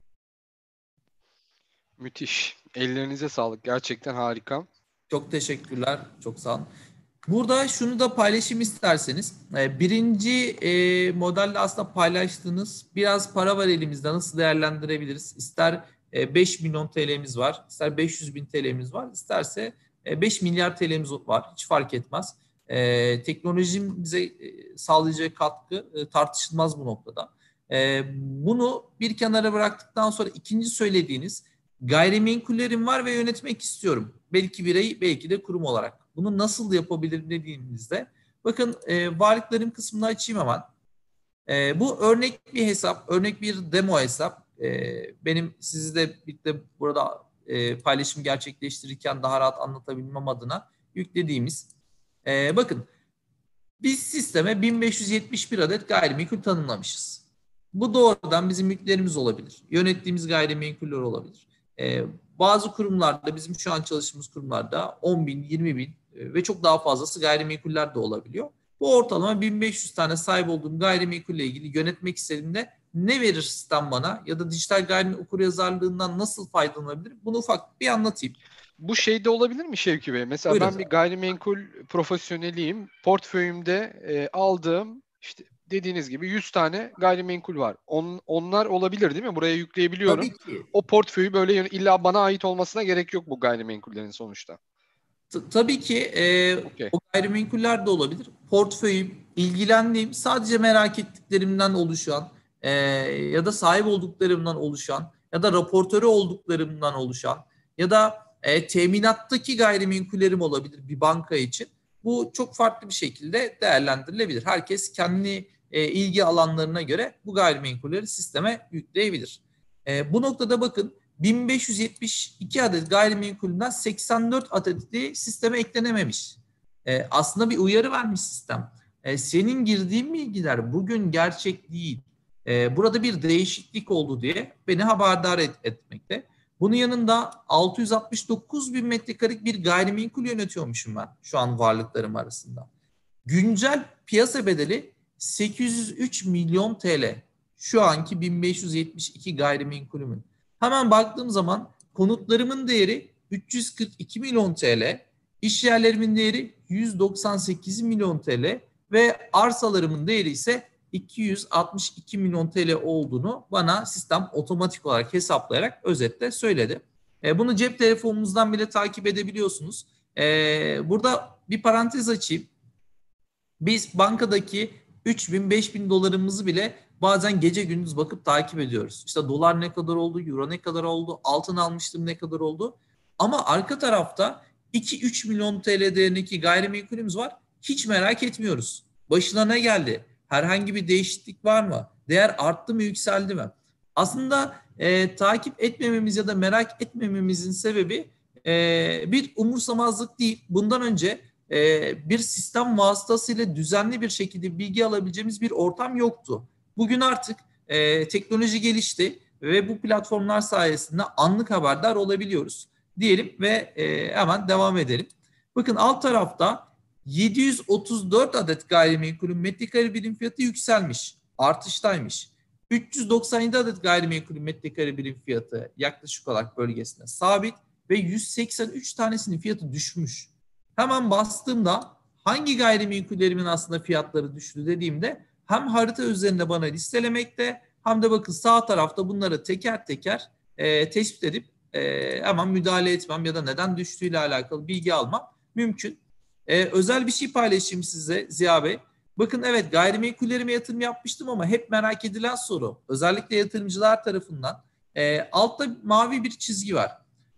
[SPEAKER 1] Müthiş. Ellerinize sağlık. Gerçekten harika.
[SPEAKER 2] Çok teşekkürler. Çok sağ olun. Burada şunu da paylaşayım isterseniz. Ee, birinci e, modelde aslında paylaştığınız biraz para var elimizde nasıl değerlendirebiliriz? İster 5 e, milyon TL'miz var, ister 500 bin TL'miz var, isterse 5 e, milyar TL'miz var. Hiç fark etmez. Teknolojinin bize sağlayacağı katkı tartışılmaz bu noktada. Bunu bir kenara bıraktıktan sonra ikinci söylediğiniz Gayrimenkullerim var ve yönetmek istiyorum. Belki birey, belki de kurum olarak. Bunu nasıl yapabilirim dediğimizde bakın e, varlıklarım kısmını açayım hemen. E, bu örnek bir hesap, örnek bir demo hesap. E, benim sizle birlikte burada e, paylaşım gerçekleştirirken daha rahat anlatabilmem adına yüklediğimiz. E, bakın biz sisteme 1571 adet gayrimenkul tanımlamışız. Bu doğrudan bizim yüklerimiz olabilir. Yönettiğimiz gayrimenkuller olabilir. E, bazı kurumlarda bizim şu an çalıştığımız kurumlarda 10 bin, 20 bin ve çok daha fazlası gayrimenkuller de olabiliyor. Bu ortalama 1500 tane sahip olduğum gayrimenkulle ilgili yönetmek istediğimde ne verir sistem bana ya da dijital gayrimenkul okuryazarlığından nasıl faydalanabilir? Bunu ufak bir anlatayım.
[SPEAKER 1] Bu şeyde olabilir mi Şevki Bey? Mesela Buyurun. ben bir gayrimenkul profesyoneliyim. Portföyümde e, aldığım işte dediğiniz gibi 100 tane gayrimenkul var. On, onlar olabilir değil mi? Buraya yükleyebiliyorum. Tabii ki. O portföyü böyle illa bana ait olmasına gerek yok bu gayrimenkullerin sonuçta.
[SPEAKER 2] Tabii ki e, okay. o gayrimenkuller de olabilir. Portföyüm, ilgilendiğim, sadece merak ettiklerimden oluşan e, ya da sahip olduklarımdan oluşan ya da raportörü olduklarımdan oluşan ya da e, teminattaki gayrimenkullerim olabilir bir banka için. Bu çok farklı bir şekilde değerlendirilebilir. Herkes kendi e, ilgi alanlarına göre bu gayrimenkulleri sisteme yükleyebilir. E, bu noktada bakın 1572 adet gayrimenkulünden 84 adeti sisteme eklenememiş. E, aslında bir uyarı vermiş sistem. E, senin girdiğin bilgiler bugün gerçek değil. E, burada bir değişiklik oldu diye beni haberdar et, etmekte. Bunun yanında 669 bin metrekarelik bir gayrimenkul yönetiyormuşum ben şu an varlıklarım arasında. Güncel piyasa bedeli 803 milyon TL. Şu anki 1572 gayrimenkulümün. Hemen baktığım zaman konutlarımın değeri 342 milyon TL, iş yerlerimin değeri 198 milyon TL ve arsalarımın değeri ise 262 milyon TL olduğunu bana sistem otomatik olarak hesaplayarak özetle söyledi. E, bunu cep telefonumuzdan bile takip edebiliyorsunuz. E, burada bir parantez açayım. Biz bankadaki 3 bin 5 bin dolarımızı bile bazen gece gündüz bakıp takip ediyoruz. İşte dolar ne kadar oldu, euro ne kadar oldu, altın almıştım ne kadar oldu. Ama arka tarafta 2-3 milyon TL değerindeki gayrimenkulümüz var. Hiç merak etmiyoruz. Başına ne geldi? Herhangi bir değişiklik var mı? Değer arttı mı, yükseldi mi? Aslında e, takip etmememiz ya da merak etmememizin sebebi e, bir umursamazlık değil. Bundan önce e, bir sistem vasıtasıyla düzenli bir şekilde bilgi alabileceğimiz bir ortam yoktu. Bugün artık e, teknoloji gelişti ve bu platformlar sayesinde anlık haberdar olabiliyoruz diyelim ve e, hemen devam edelim. Bakın alt tarafta 734 adet gayrimenkulün metrekare birim fiyatı yükselmiş, artıştaymış. 397 adet gayrimenkulün metrekare birim fiyatı yaklaşık olarak bölgesinde sabit ve 183 tanesinin fiyatı düşmüş. Hemen bastığımda hangi gayrimenkullerimin aslında fiyatları düştü dediğimde hem harita üzerinde bana listelemekte hem de bakın sağ tarafta bunları teker teker e, tespit edip e, hemen müdahale etmem ya da neden düştüğüyle alakalı bilgi almam mümkün. E, özel bir şey paylaşayım size Ziya Bey. Bakın evet gayrimenkullerime yatırım yapmıştım ama hep merak edilen soru özellikle yatırımcılar tarafından e, altta mavi bir çizgi var.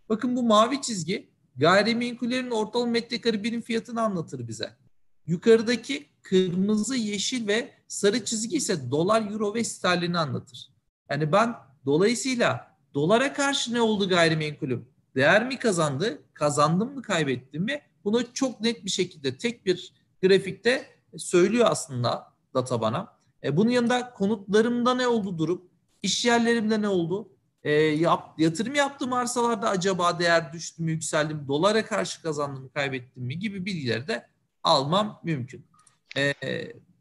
[SPEAKER 2] Bakın bu mavi çizgi gayrimenkullerin ortalama metrekare birim fiyatını anlatır bize. Yukarıdaki kırmızı, yeşil ve sarı çizgi ise dolar, euro ve sterlini anlatır. Yani ben dolayısıyla dolara karşı ne oldu gayrimenkulüm? Değer mi kazandı? Kazandım mı kaybettim mi? Bunu çok net bir şekilde tek bir grafikte söylüyor aslında data bana. E, bunun yanında konutlarımda ne oldu durum? İş yerlerimde ne oldu? E, yap, yatırım yaptığım arsalarda acaba değer düştü mü, yükseldi mi, dolara karşı kazandım mı, kaybettim mi gibi bilgileri de almam mümkün. E,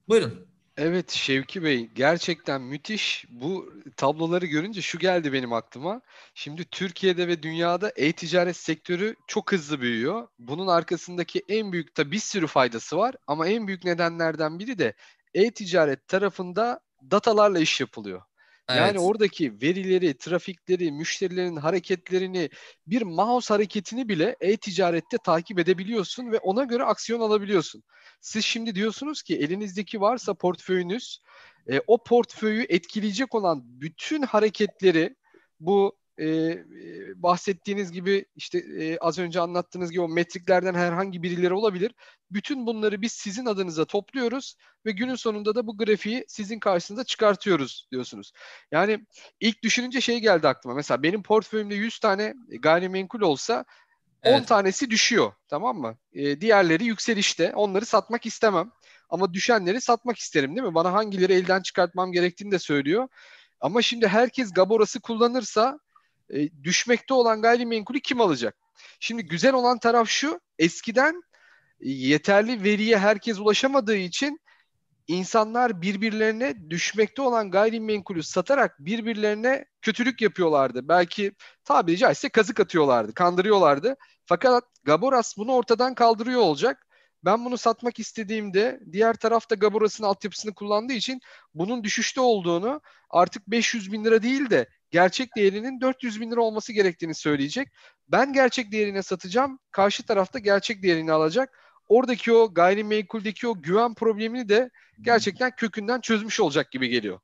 [SPEAKER 2] buyurun.
[SPEAKER 1] Evet Şevki Bey gerçekten müthiş. Bu tabloları görünce şu geldi benim aklıma. Şimdi Türkiye'de ve dünyada e-ticaret sektörü çok hızlı büyüyor. Bunun arkasındaki en büyük de bir sürü faydası var ama en büyük nedenlerden biri de e-ticaret tarafında datalarla iş yapılıyor. Evet. Yani oradaki verileri, trafikleri, müşterilerin hareketlerini, bir mouse hareketini bile e-ticarette takip edebiliyorsun ve ona göre aksiyon alabiliyorsun. Siz şimdi diyorsunuz ki elinizdeki varsa portföyünüz, e, o portföyü etkileyecek olan bütün hareketleri bu e, e, bahsettiğiniz gibi işte e, az önce anlattığınız gibi o metriklerden herhangi birileri olabilir. Bütün bunları biz sizin adınıza topluyoruz ve günün sonunda da bu grafiği sizin karşınıza çıkartıyoruz diyorsunuz. Yani ilk düşününce şey geldi aklıma. Mesela benim portföyümde 100 tane gayrimenkul olsa 10 evet. tanesi düşüyor tamam mı? E, diğerleri yükselişte. Onları satmak istemem. Ama düşenleri satmak isterim değil mi? Bana hangileri elden çıkartmam gerektiğini de söylüyor. Ama şimdi herkes Gaboras'ı kullanırsa e, düşmekte olan gayrimenkulü kim alacak? Şimdi güzel olan taraf şu. Eskiden e, yeterli veriye herkes ulaşamadığı için insanlar birbirlerine düşmekte olan gayrimenkulü satarak birbirlerine kötülük yapıyorlardı. Belki tabiri caizse kazık atıyorlardı, kandırıyorlardı. Fakat Gaboras bunu ortadan kaldırıyor olacak. Ben bunu satmak istediğimde diğer tarafta Gaboras'ın altyapısını kullandığı için bunun düşüşte olduğunu artık 500 bin lira değil de gerçek değerinin 400 bin lira olması gerektiğini söyleyecek. Ben gerçek değerine satacağım. Karşı tarafta gerçek değerini alacak. Oradaki o gayrimenkuldeki o güven problemini de gerçekten kökünden çözmüş olacak gibi geliyor.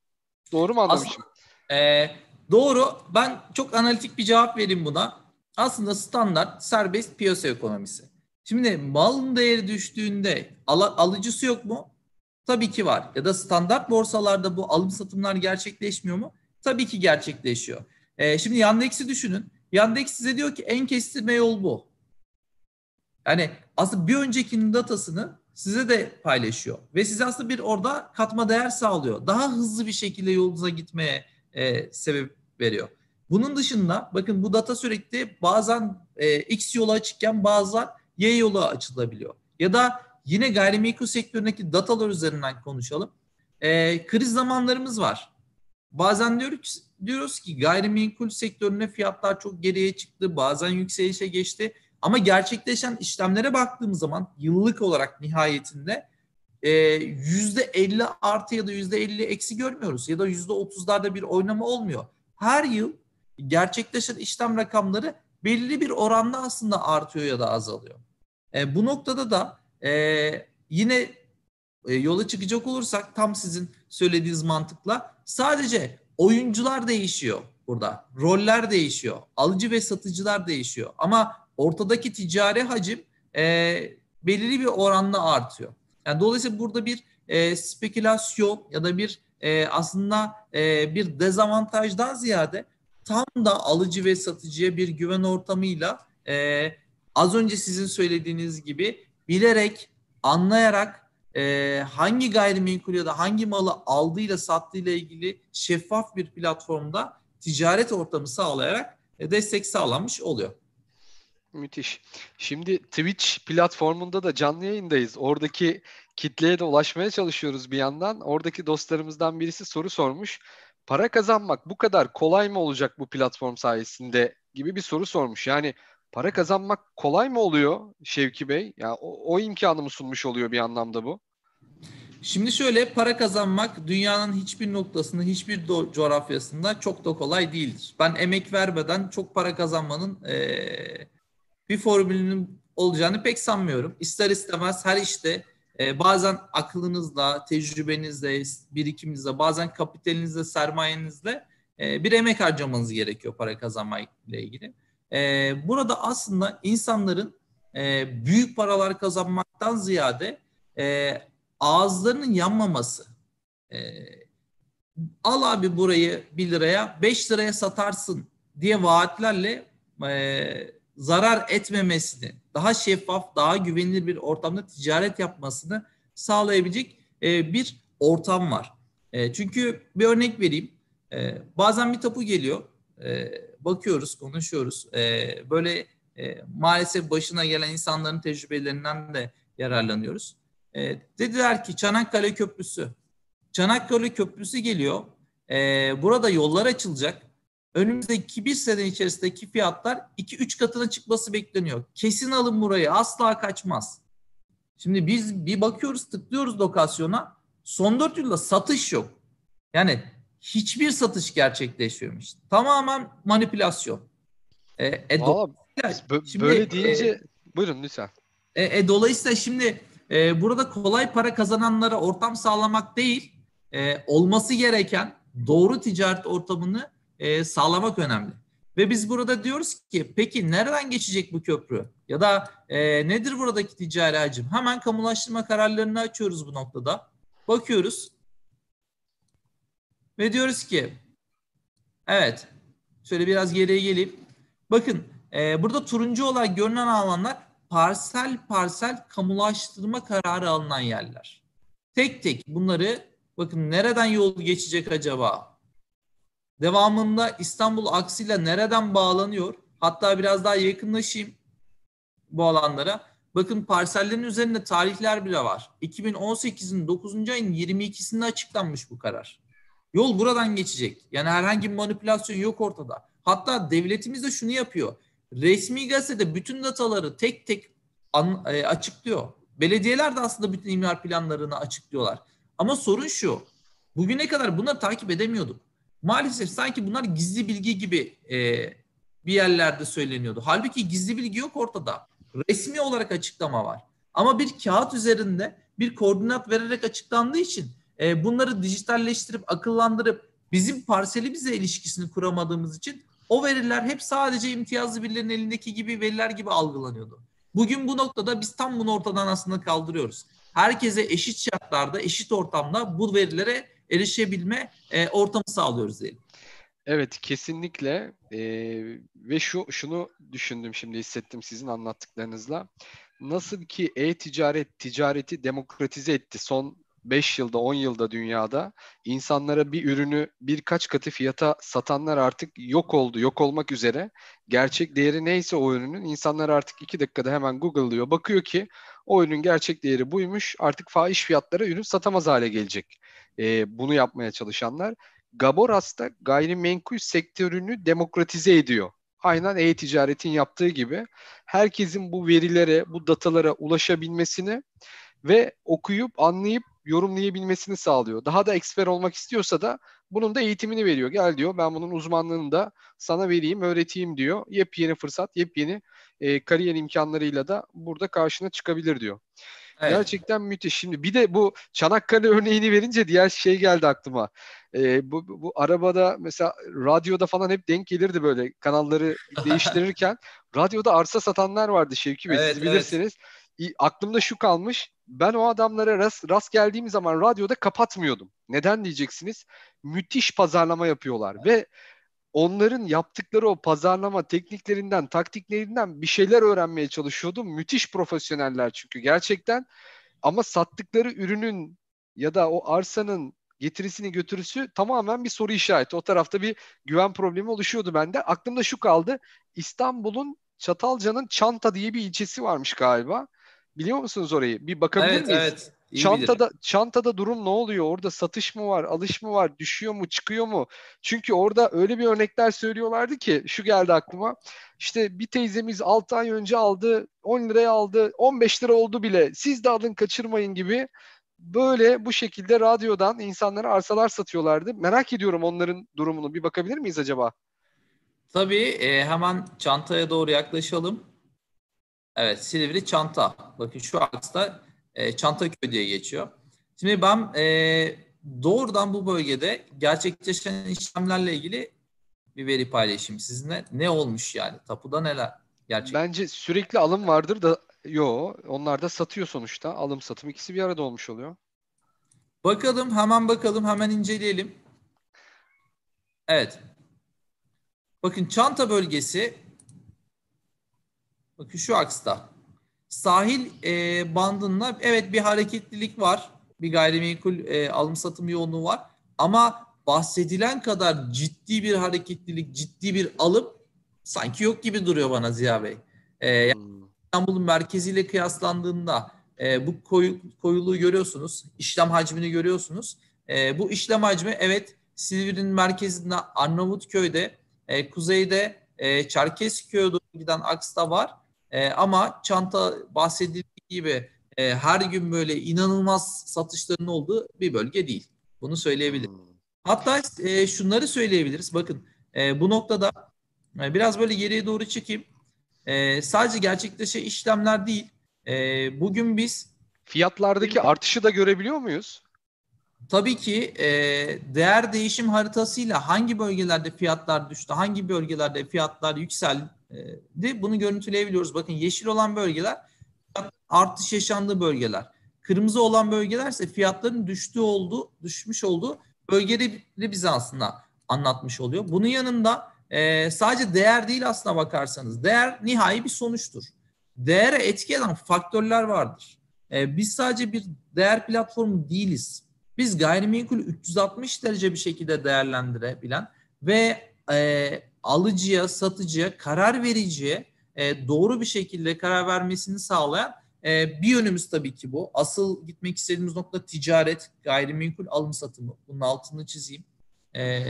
[SPEAKER 1] Doğru mu anlamışım?
[SPEAKER 2] Aslında, e, doğru. Ben çok analitik bir cevap vereyim buna. Aslında standart serbest piyasa ekonomisi. Şimdi malın değeri düştüğünde al, alıcısı yok mu? Tabii ki var. Ya da standart borsalarda bu alım satımlar gerçekleşmiyor mu? Tabii ki gerçekleşiyor. Ee, şimdi Yandex'i düşünün. Yandex size diyor ki en kestirme yol bu. Yani aslında bir öncekinin datasını size de paylaşıyor. Ve size aslında bir orada katma değer sağlıyor. Daha hızlı bir şekilde yolunuza gitmeye e, sebep veriyor. Bunun dışında bakın bu data sürekli bazen e, X yolu açıkken bazen Y yolu açılabiliyor. Ya da yine gayrimenkul sektöründeki datalar üzerinden konuşalım. E, kriz zamanlarımız var. Bazen diyoruz, diyoruz ki gayrimenkul sektöründe fiyatlar çok geriye çıktı. Bazen yükselişe geçti. Ama gerçekleşen işlemlere baktığımız zaman yıllık olarak nihayetinde e, yüzde 50 artı ya da yüzde 50 eksi görmüyoruz. Ya da yüzde 30'larda bir oynama olmuyor. Her yıl gerçekleşen işlem rakamları belirli bir oranda aslında artıyor ya da azalıyor. E, bu noktada da e, yine e, yola çıkacak olursak tam sizin söylediğiniz mantıkla sadece oyuncular değişiyor burada. Roller değişiyor. Alıcı ve satıcılar değişiyor. Ama ortadaki ticari hacim e, belirli bir oranla artıyor. Yani dolayısıyla burada bir e, spekülasyon ya da bir e, aslında e, bir dezavantajdan ziyade tam da alıcı ve satıcıya bir güven ortamıyla e, az önce sizin söylediğiniz gibi bilerek, anlayarak e, hangi gayrimenkul ya da hangi malı aldığıyla sattığıyla ilgili şeffaf bir platformda ticaret ortamı sağlayarak e, destek sağlanmış oluyor.
[SPEAKER 1] Müthiş. Şimdi Twitch platformunda da canlı yayındayız. Oradaki kitleye de ulaşmaya çalışıyoruz bir yandan. Oradaki dostlarımızdan birisi soru sormuş. Para kazanmak bu kadar kolay mı olacak bu platform sayesinde gibi bir soru sormuş. Yani para kazanmak kolay mı oluyor Şevki Bey? Ya o, o imkanı mı sunmuş oluyor bir anlamda bu?
[SPEAKER 2] Şimdi şöyle para kazanmak dünyanın hiçbir noktasında, hiçbir do- coğrafyasında çok da kolay değildir. Ben emek vermeden çok para kazanmanın ee, bir formülünün olacağını pek sanmıyorum. İster istemez her işte e, bazen aklınızla, tecrübenizle, birikiminizle, bazen kapitalinizle, sermayenizle e, bir emek harcamanız gerekiyor para kazanmayla ilgili. E, burada aslında insanların e, büyük paralar kazanmaktan ziyade e, ağızlarının yanmaması. E, al abi burayı 1 liraya 5 liraya satarsın diye vaatlerle e, zarar etmemesini, daha şeffaf, daha güvenilir bir ortamda ticaret yapmasını sağlayabilecek e, bir ortam var. E, çünkü bir örnek vereyim. E, bazen bir tapu geliyor. E, bakıyoruz, konuşuyoruz. E, böyle e, maalesef başına gelen insanların tecrübelerinden de yararlanıyoruz. E, dediler ki Çanakkale Köprüsü. Çanakkale Köprüsü geliyor. E, burada yollar açılacak önümüzdeki bir sene içerisindeki fiyatlar 2-3 katına çıkması bekleniyor. Kesin alın burayı asla kaçmaz. Şimdi biz bir bakıyoruz tıklıyoruz lokasyona son 4 yılda satış yok. Yani hiçbir satış gerçekleşmemiş. Tamamen manipülasyon.
[SPEAKER 1] E, e, Vallahi, şimdi, böyle deyince e, buyurun lütfen.
[SPEAKER 2] E, e, dolayısıyla şimdi e, burada kolay para kazananlara ortam sağlamak değil, e, olması gereken doğru ticaret ortamını e, sağlamak önemli. Ve biz burada diyoruz ki peki nereden geçecek bu köprü? Ya da e, nedir buradaki ticari hacim? Hemen kamulaştırma kararlarını açıyoruz bu noktada. Bakıyoruz. Ve diyoruz ki evet şöyle biraz geriye geleyim. Bakın e, burada turuncu olarak görünen alanlar parsel parsel kamulaştırma kararı alınan yerler. Tek tek bunları bakın nereden yol geçecek acaba? Devamında İstanbul aksıyla nereden bağlanıyor? Hatta biraz daha yakınlaşayım bu alanlara. Bakın parsellerin üzerinde tarihler bile var. 2018'in 9. ayın 22'sinde açıklanmış bu karar. Yol buradan geçecek. Yani herhangi bir manipülasyon yok ortada. Hatta devletimiz de şunu yapıyor. Resmi gazetede bütün dataları tek tek an, e, açıklıyor. Belediyeler de aslında bütün imar planlarını açıklıyorlar. Ama sorun şu. Bugüne kadar bunları takip edemiyorduk. Maalesef sanki bunlar gizli bilgi gibi e, bir yerlerde söyleniyordu. Halbuki gizli bilgi yok ortada. Resmi olarak açıklama var. Ama bir kağıt üzerinde bir koordinat vererek açıklandığı için e, bunları dijitalleştirip akıllandırıp bizim parseli bize ilişkisini kuramadığımız için o veriler hep sadece imtiyazlı birilerinin elindeki gibi veriler gibi algılanıyordu. Bugün bu noktada biz tam bunu ortadan aslında kaldırıyoruz. Herkese eşit şartlarda, eşit ortamda bu verilere erişebilme e, ortamı sağlıyoruz diyelim.
[SPEAKER 1] Evet kesinlikle ee, ve şu şunu düşündüm şimdi hissettim sizin anlattıklarınızla. Nasıl ki e-ticaret ticareti demokratize etti son 5 yılda 10 yılda dünyada insanlara bir ürünü birkaç katı fiyata satanlar artık yok oldu, yok olmak üzere. Gerçek değeri neyse o ürünün insanlar artık 2 dakikada hemen Google'lıyor. Bakıyor ki o ürünün gerçek değeri buymuş. Artık fahiş fiyatlara ürün satamaz hale gelecek. Ee, bunu yapmaya çalışanlar. Gaboras da gayrimenkul sektörünü demokratize ediyor. Aynen e-ticaretin yaptığı gibi herkesin bu verilere, bu datalara ulaşabilmesini ve okuyup anlayıp yorumlayabilmesini sağlıyor. Daha da eksper olmak istiyorsa da bunun da eğitimini veriyor. Gel diyor ben bunun uzmanlığını da sana vereyim, öğreteyim diyor. Yepyeni fırsat, yepyeni e, kariyer imkanlarıyla da burada karşına çıkabilir diyor. Evet. Gerçekten müthiş. Şimdi bir de bu Çanakkale örneğini verince diğer şey geldi aklıma. Ee, bu, bu, arabada mesela radyoda falan hep denk gelirdi böyle kanalları değiştirirken. radyoda arsa satanlar vardı Şevki Bey evet, siz bilirsiniz. Evet. Aklımda şu kalmış. Ben o adamlara rast, rast geldiğim zaman radyoda kapatmıyordum. Neden diyeceksiniz? Müthiş pazarlama yapıyorlar ve onların yaptıkları o pazarlama tekniklerinden, taktiklerinden bir şeyler öğrenmeye çalışıyordum. Müthiş profesyoneller çünkü gerçekten. Ama sattıkları ürünün ya da o arsanın getirisini götürüsü tamamen bir soru işareti. O tarafta bir güven problemi oluşuyordu bende. Aklımda şu kaldı. İstanbul'un Çatalca'nın Çanta diye bir ilçesi varmış galiba. Biliyor musunuz orayı? Bir bakabilir
[SPEAKER 2] evet,
[SPEAKER 1] miyiz?
[SPEAKER 2] Evet,
[SPEAKER 1] İyi çantada bilirim. çantada durum ne oluyor? Orada satış mı var, alış mı var, düşüyor mu, çıkıyor mu? Çünkü orada öyle bir örnekler söylüyorlardı ki şu geldi aklıma. İşte bir teyzemiz 6 ay önce aldı, 10 liraya aldı, 15 lira oldu bile. Siz de alın kaçırmayın gibi böyle bu şekilde radyodan insanlara arsalar satıyorlardı. Merak ediyorum onların durumunu. Bir bakabilir miyiz acaba?
[SPEAKER 2] Tabii e, hemen çantaya doğru yaklaşalım. Evet Silivri Çanta. Bakın şu aksta e, Çantaköy diye geçiyor. Şimdi ben e, doğrudan bu bölgede gerçekleşen işlemlerle ilgili bir veri paylaşayım sizinle. Ne olmuş yani? Tapuda neler?
[SPEAKER 1] Gerçek. Bence sürekli alım vardır da yo onlar da satıyor sonuçta. Alım satım ikisi bir arada olmuş oluyor.
[SPEAKER 2] Bakalım hemen bakalım hemen inceleyelim. Evet. Bakın çanta bölgesi bakın şu aksta sahil e, bandında evet bir hareketlilik var. Bir gayrimenkul e, alım satım yoğunluğu var. Ama bahsedilen kadar ciddi bir hareketlilik, ciddi bir alım sanki yok gibi duruyor bana Ziya Bey. E, hmm. İstanbul'un merkeziyle kıyaslandığında e, bu koyu, koyuluğu görüyorsunuz. işlem hacmini görüyorsunuz. E, bu işlem hacmi evet Silivri'nin merkezinde Arnavutköy'de, e, kuzeyde e, Çerkezköy'e doğru giden aksta var. E, ama çanta bahsedildiği gibi e, her gün böyle inanılmaz satışların olduğu bir bölge değil. Bunu söyleyebilirim. Hmm. Hatta e, şunları söyleyebiliriz. Bakın e, bu noktada e, biraz böyle geriye doğru çekeyim. E, sadece gerçekleşen işlemler değil. E, bugün biz
[SPEAKER 1] fiyatlardaki artışı da görebiliyor muyuz?
[SPEAKER 2] tabii ki e, değer değişim haritasıyla hangi bölgelerde fiyatlar düştü, hangi bölgelerde fiyatlar yükseldi bunu görüntüleyebiliyoruz. Bakın yeşil olan bölgeler artış yaşandığı bölgeler. Kırmızı olan bölgeler ise fiyatların düştüğü olduğu, düşmüş olduğu bölgeleri bize aslında anlatmış oluyor. Bunun yanında e, sadece değer değil aslına bakarsanız. Değer nihai bir sonuçtur. Değere etki eden faktörler vardır. E, biz sadece bir değer platformu değiliz. Biz gayrimenkul 360 derece bir şekilde değerlendirebilen ve e, alıcıya, satıcıya, karar vericiye e, doğru bir şekilde karar vermesini sağlayan e, bir yönümüz tabii ki bu. Asıl gitmek istediğimiz nokta ticaret, gayrimenkul alım satımı. Bunun altını çizeyim. E,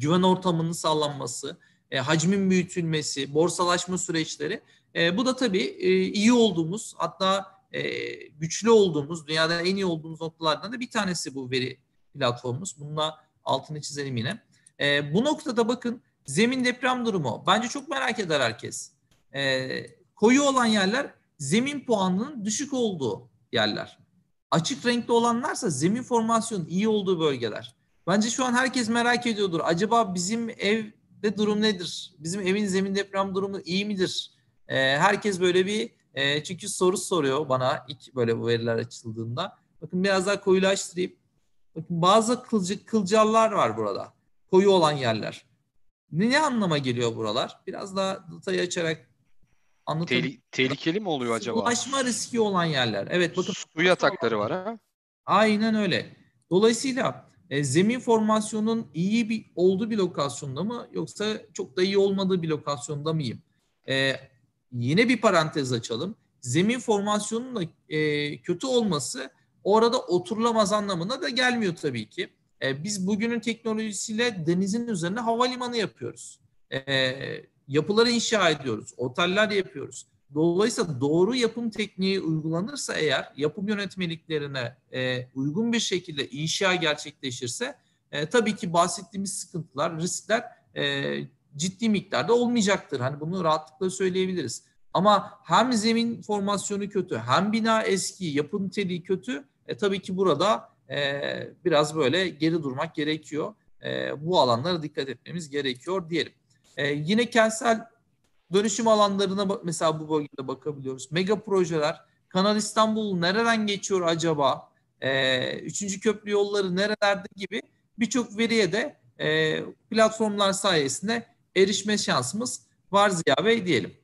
[SPEAKER 2] güven ortamının sağlanması, e, hacmin büyütülmesi, borsalaşma süreçleri. E, bu da tabii e, iyi olduğumuz hatta e, güçlü olduğumuz, dünyada en iyi olduğumuz noktalardan da bir tanesi bu veri platformumuz. Bununla altını çizelim yine. E, bu noktada bakın zemin deprem durumu. Bence çok merak eder herkes. E, koyu olan yerler zemin puanının düşük olduğu yerler. Açık renkli olanlarsa zemin formasyonun iyi olduğu bölgeler. Bence şu an herkes merak ediyordur. Acaba bizim evde durum nedir? Bizim evin zemin deprem durumu iyi midir? Ee, herkes böyle bir e, çünkü soru soruyor bana ilk böyle bu veriler açıldığında. Bakın biraz daha koyulaştırayım. Bakın bazı kılcı, kılcallar var burada. Koyu olan yerler. Ne, anlama geliyor buralar? Biraz daha datayı açarak
[SPEAKER 1] Tehli- tehlikeli mi oluyor acaba?
[SPEAKER 2] Ulaşma riski olan yerler. Evet bakın.
[SPEAKER 1] Su yatakları var ha?
[SPEAKER 2] Aynen öyle. Dolayısıyla e, zemin formasyonun iyi bir olduğu bir lokasyonda mı yoksa çok da iyi olmadığı bir lokasyonda mıyım? E, yine bir parantez açalım. Zemin formasyonunun da e, kötü olması orada oturulamaz anlamına da gelmiyor tabii ki. E, biz bugünün teknolojisiyle denizin üzerine havalimanı yapıyoruz. E, yapıları inşa ediyoruz, oteller yapıyoruz. Dolayısıyla doğru yapım tekniği uygulanırsa eğer yapım yönetmeliklerine e, uygun bir şekilde inşa gerçekleşirse tabii ki bahsettiğimiz sıkıntılar, riskler ciddi miktarda olmayacaktır. Hani bunu rahatlıkla söyleyebiliriz. Ama hem zemin formasyonu kötü, hem bina eski, yapı niteliği kötü. E, tabii ki burada e, biraz böyle geri durmak gerekiyor. E, bu alanlara dikkat etmemiz gerekiyor diyelim. E, yine kentsel dönüşüm alanlarına mesela bu bölgede bakabiliyoruz. Mega projeler, Kanal İstanbul nereden geçiyor acaba? Üçüncü köprü yolları nerelerde gibi birçok veriye de e, platformlar sayesinde erişme şansımız var Ziya Bey diyelim.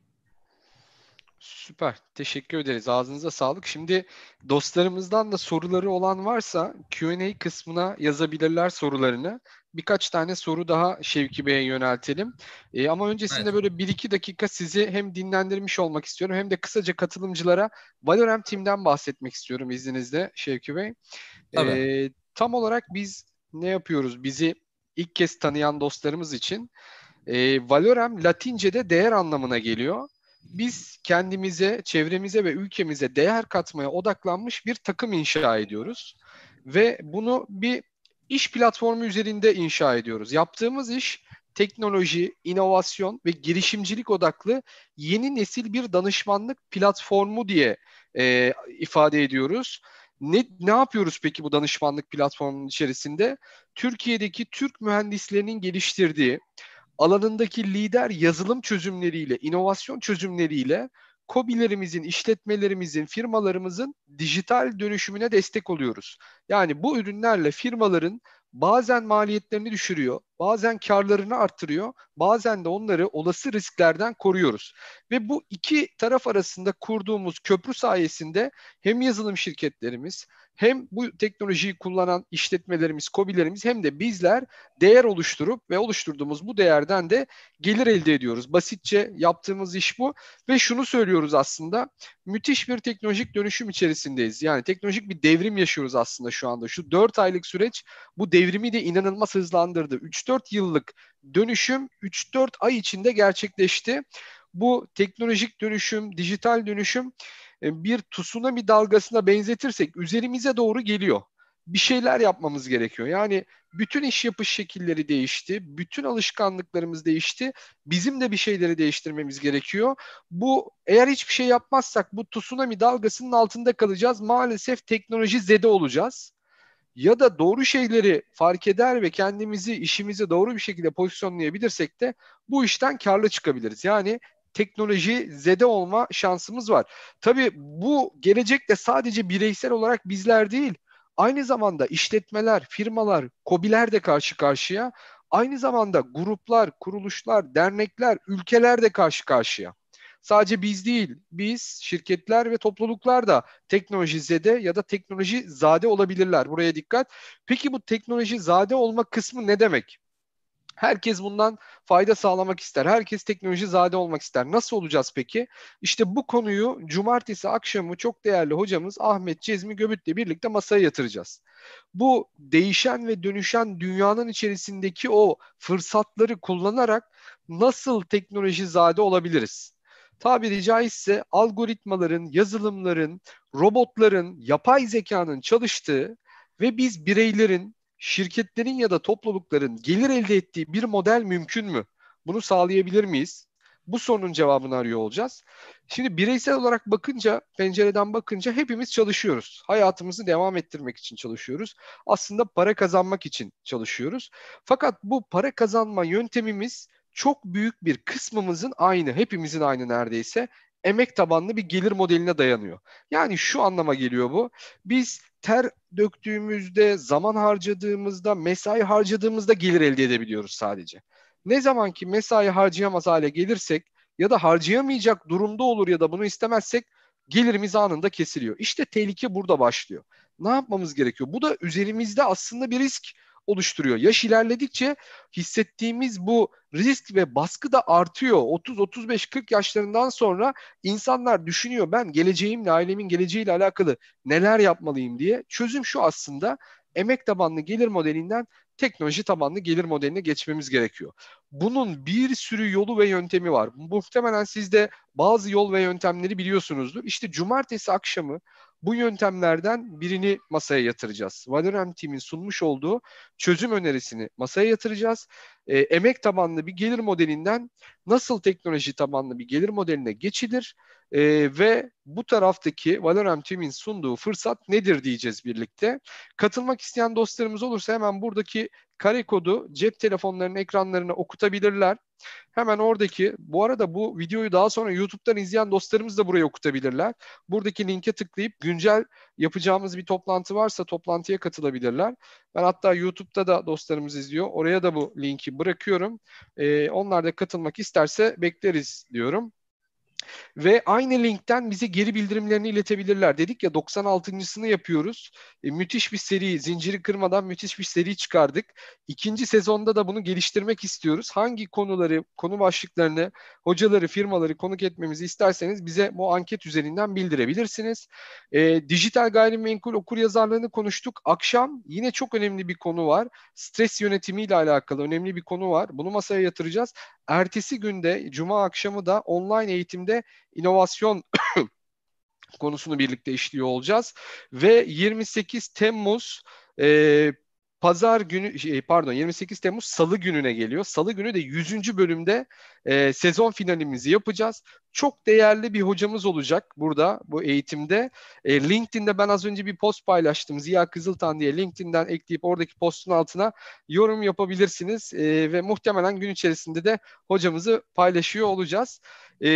[SPEAKER 1] Süper. Teşekkür ederiz. Ağzınıza sağlık. Şimdi dostlarımızdan da soruları olan varsa Q&A kısmına yazabilirler sorularını birkaç tane soru daha Şevki Bey'e yöneltelim. E, ama öncesinde evet. böyle bir iki dakika sizi hem dinlendirmiş olmak istiyorum hem de kısaca katılımcılara Valorem Team'den bahsetmek istiyorum izninizle Şevki Bey. E, tam olarak biz ne yapıyoruz? Bizi ilk kez tanıyan dostlarımız için e, Valorem Latince'de değer anlamına geliyor. Biz kendimize, çevremize ve ülkemize değer katmaya odaklanmış bir takım inşa ediyoruz. Ve bunu bir iş platformu üzerinde inşa ediyoruz. Yaptığımız iş teknoloji, inovasyon ve girişimcilik odaklı yeni nesil bir danışmanlık platformu diye e, ifade ediyoruz. Ne, ne yapıyoruz peki bu danışmanlık platformunun içerisinde? Türkiye'deki Türk mühendislerinin geliştirdiği alanındaki lider yazılım çözümleriyle, inovasyon çözümleriyle KOBİ'lerimizin, işletmelerimizin, firmalarımızın dijital dönüşümüne destek oluyoruz. Yani bu ürünlerle firmaların bazen maliyetlerini düşürüyor, bazen karlarını arttırıyor, bazen de onları olası risklerden koruyoruz. Ve bu iki taraf arasında kurduğumuz köprü sayesinde hem yazılım şirketlerimiz hem bu teknolojiyi kullanan işletmelerimiz, kobilerimiz hem de bizler değer oluşturup ve oluşturduğumuz bu değerden de gelir elde ediyoruz. Basitçe yaptığımız iş bu ve şunu söylüyoruz aslında müthiş bir teknolojik dönüşüm içerisindeyiz. Yani teknolojik bir devrim yaşıyoruz aslında şu anda. Şu 4 aylık süreç bu devrimi de inanılmaz hızlandırdı. 3-4 yıllık dönüşüm 3-4 ay içinde gerçekleşti. Bu teknolojik dönüşüm, dijital dönüşüm bir tsunami dalgasına benzetirsek üzerimize doğru geliyor. Bir şeyler yapmamız gerekiyor. Yani bütün iş yapış şekilleri değişti, bütün alışkanlıklarımız değişti. Bizim de bir şeyleri değiştirmemiz gerekiyor. Bu eğer hiçbir şey yapmazsak bu tsunami dalgasının altında kalacağız. Maalesef teknoloji zede olacağız. ya da doğru şeyleri fark eder ve kendimizi işimizi doğru bir şekilde pozisyonlayabilirsek de bu işten karlı çıkabiliriz. Yani teknoloji zede olma şansımız var. Tabii bu gelecekte sadece bireysel olarak bizler değil, aynı zamanda işletmeler, firmalar, kobiler de karşı karşıya. Aynı zamanda gruplar, kuruluşlar, dernekler, ülkeler de karşı karşıya. Sadece biz değil, biz şirketler ve topluluklar da teknoloji zede ya da teknoloji zade olabilirler. Buraya dikkat. Peki bu teknoloji zade olma kısmı ne demek? Herkes bundan fayda sağlamak ister. Herkes teknoloji zade olmak ister. Nasıl olacağız peki? İşte bu konuyu cumartesi akşamı çok değerli hocamız Ahmet Cezmi Göbüt'le birlikte masaya yatıracağız. Bu değişen ve dönüşen dünyanın içerisindeki o fırsatları kullanarak nasıl teknoloji zade olabiliriz? tabiri caizse algoritmaların, yazılımların, robotların, yapay zekanın çalıştığı ve biz bireylerin, şirketlerin ya da toplulukların gelir elde ettiği bir model mümkün mü? Bunu sağlayabilir miyiz? Bu sorunun cevabını arıyor olacağız. Şimdi bireysel olarak bakınca, pencereden bakınca hepimiz çalışıyoruz. Hayatımızı devam ettirmek için çalışıyoruz. Aslında para kazanmak için çalışıyoruz. Fakat bu para kazanma yöntemimiz çok büyük bir kısmımızın aynı, hepimizin aynı neredeyse emek tabanlı bir gelir modeline dayanıyor. Yani şu anlama geliyor bu. Biz ter döktüğümüzde, zaman harcadığımızda, mesai harcadığımızda gelir elde edebiliyoruz sadece. Ne zaman ki mesai harcayamaz hale gelirsek ya da harcayamayacak durumda olur ya da bunu istemezsek gelirimiz anında kesiliyor. İşte tehlike burada başlıyor. Ne yapmamız gerekiyor? Bu da üzerimizde aslında bir risk oluşturuyor. Yaş ilerledikçe hissettiğimiz bu risk ve baskı da artıyor. 30 35 40 yaşlarından sonra insanlar düşünüyor ben geleceğimle, ailemin geleceğiyle alakalı neler yapmalıyım diye. Çözüm şu aslında emek tabanlı gelir modelinden teknoloji tabanlı gelir modeline geçmemiz gerekiyor. Bunun bir sürü yolu ve yöntemi var. Muhtemelen siz de bazı yol ve yöntemleri biliyorsunuzdur. İşte cumartesi akşamı bu yöntemlerden birini masaya yatıracağız. Valorem Team'in sunmuş olduğu çözüm önerisini masaya yatıracağız. E, emek tabanlı bir gelir modelinden nasıl teknoloji tabanlı bir gelir modeline geçilir e, ve bu taraftaki Valorem Team'in sunduğu fırsat nedir diyeceğiz birlikte. Katılmak isteyen dostlarımız olursa hemen buradaki kare kodu cep telefonlarının ekranlarına okutabilirler. Hemen oradaki, bu arada bu videoyu daha sonra YouTube'dan izleyen dostlarımız da buraya okutabilirler. Buradaki linke tıklayıp güncel yapacağımız bir toplantı varsa toplantıya katılabilirler. Ben hatta YouTube'da da dostlarımız izliyor. Oraya da bu linki bırakıyorum. Ee, onlar da katılmak isterse bekleriz diyorum. Ve aynı linkten bize geri bildirimlerini iletebilirler. Dedik ya 96.sını yapıyoruz. E, müthiş bir seri, zinciri kırmadan müthiş bir seri çıkardık. İkinci sezonda da bunu geliştirmek istiyoruz. Hangi konuları, konu başlıklarını, hocaları, firmaları konuk etmemizi isterseniz bize bu anket üzerinden bildirebilirsiniz. E, dijital gayrimenkul okur yazarlığını konuştuk. Akşam yine çok önemli bir konu var. Stres yönetimiyle alakalı önemli bir konu var. Bunu masaya yatıracağız. Ertesi günde Cuma akşamı da online eğitimde inovasyon konusunu birlikte işliyor olacağız. Ve 28 Temmuz e, Pazar günü şey, pardon 28 Temmuz Salı gününe geliyor. Salı günü de 100. bölümde e, sezon finalimizi yapacağız. Çok değerli bir hocamız olacak burada bu eğitimde. E, LinkedIn'de ben az önce bir post paylaştım. Ziya Kızıltan diye LinkedIn'den ekleyip oradaki postun altına yorum yapabilirsiniz. E, ve muhtemelen gün içerisinde de hocamızı paylaşıyor olacağız. E,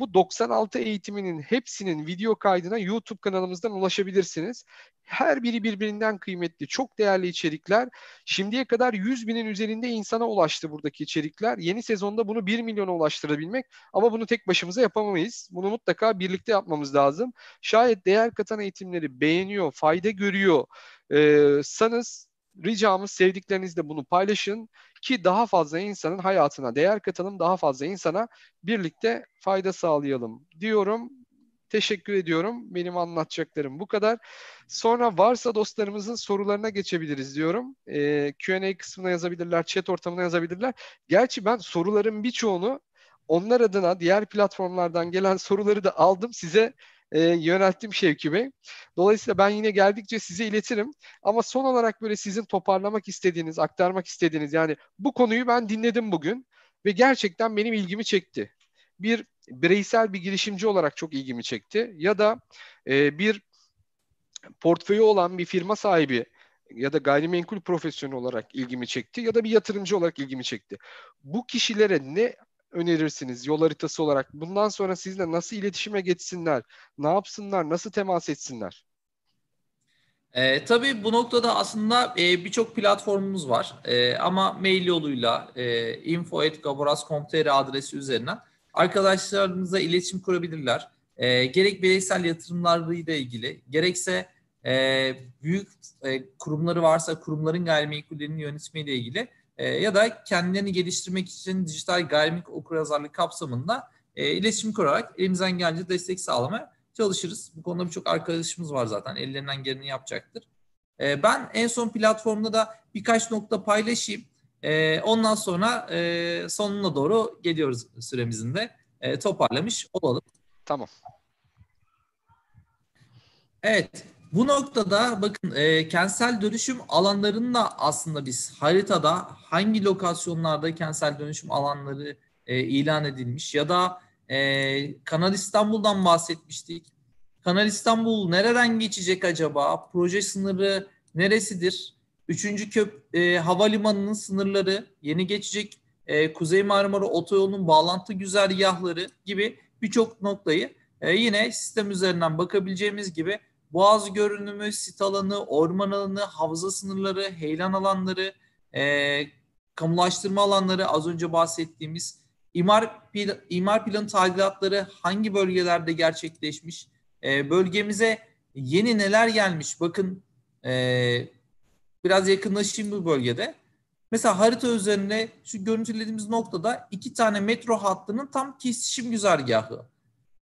[SPEAKER 1] bu 96 eğitiminin hepsinin video kaydına YouTube kanalımızdan ulaşabilirsiniz. Her biri birbirinden kıymetli, çok değerli içerikler. Şimdiye kadar 100 binin üzerinde insana ulaştı buradaki içerikler. Yeni sezonda bunu 1 milyona ulaştırabilmek ama bunu tek başımıza yapamayız. Bunu mutlaka birlikte yapmamız lazım. Şayet değer katan eğitimleri beğeniyor, fayda görüyor e, sanız ricamız sevdiklerinizle bunu paylaşın ki daha fazla insanın hayatına değer katalım, daha fazla insana birlikte fayda sağlayalım diyorum. Teşekkür ediyorum. Benim anlatacaklarım bu kadar. Sonra varsa dostlarımızın sorularına geçebiliriz diyorum. E, Q&A kısmına yazabilirler, chat ortamına yazabilirler. Gerçi ben soruların birçoğunu onlar adına diğer platformlardan gelen soruları da aldım. Size e, yönelttim Şevki Bey. Dolayısıyla ben yine geldikçe size iletirim. Ama son olarak böyle sizin toparlamak istediğiniz, aktarmak istediğiniz yani bu konuyu ben dinledim bugün ve gerçekten benim ilgimi çekti. Bir bireysel bir girişimci olarak çok ilgimi çekti ya da e, bir portföyü olan bir firma sahibi ya da gayrimenkul profesyonel olarak ilgimi çekti ya da bir yatırımcı olarak ilgimi çekti. Bu kişilere ne önerirsiniz yol haritası olarak? Bundan sonra sizinle nasıl iletişime geçsinler? Ne yapsınlar? Nasıl temas etsinler?
[SPEAKER 2] E, tabii bu noktada aslında e, birçok platformumuz var. E, ama mail yoluyla e, info.gaboras.com.tr adresi üzerinden arkadaşlarımızla iletişim kurabilirler. E, gerek bireysel yatırımlarıyla ilgili, gerekse e, büyük e, kurumları varsa kurumların gayrimenkullerinin yönetimiyle ilgili e, ya da kendilerini geliştirmek için dijital gayrimenkul okuryazarlık kapsamında e, iletişim kurarak elimizden gelince destek sağlamaya çalışırız. Bu konuda birçok arkadaşımız var zaten. Ellerinden geleni yapacaktır. E, ben en son platformda da birkaç nokta paylaşayım. E, ondan sonra e, sonuna doğru geliyoruz süremizin de. E, toparlamış olalım.
[SPEAKER 1] Tamam.
[SPEAKER 2] Evet. Bu noktada bakın e, kentsel dönüşüm alanlarında aslında biz haritada hangi lokasyonlarda kentsel dönüşüm alanları e, ilan edilmiş ya da e, Kanal İstanbul'dan bahsetmiştik. Kanal İstanbul nereden geçecek acaba? Proje sınırı neresidir? Üçüncü köp e, havalimanının sınırları, yeni geçecek e, Kuzey Marmara Otoyolu'nun bağlantı güzergahları gibi birçok noktayı e, yine sistem üzerinden bakabileceğimiz gibi Boğaz görünümü, sit alanı, orman alanı, havza sınırları, heyelan alanları, e, kamulaştırma alanları az önce bahsettiğimiz imar, pl imar planı tadilatları hangi bölgelerde gerçekleşmiş, e, bölgemize yeni neler gelmiş bakın e, biraz yakınlaşayım bu bölgede. Mesela harita üzerinde şu görüntülediğimiz noktada iki tane metro hattının tam kesişim güzergahı.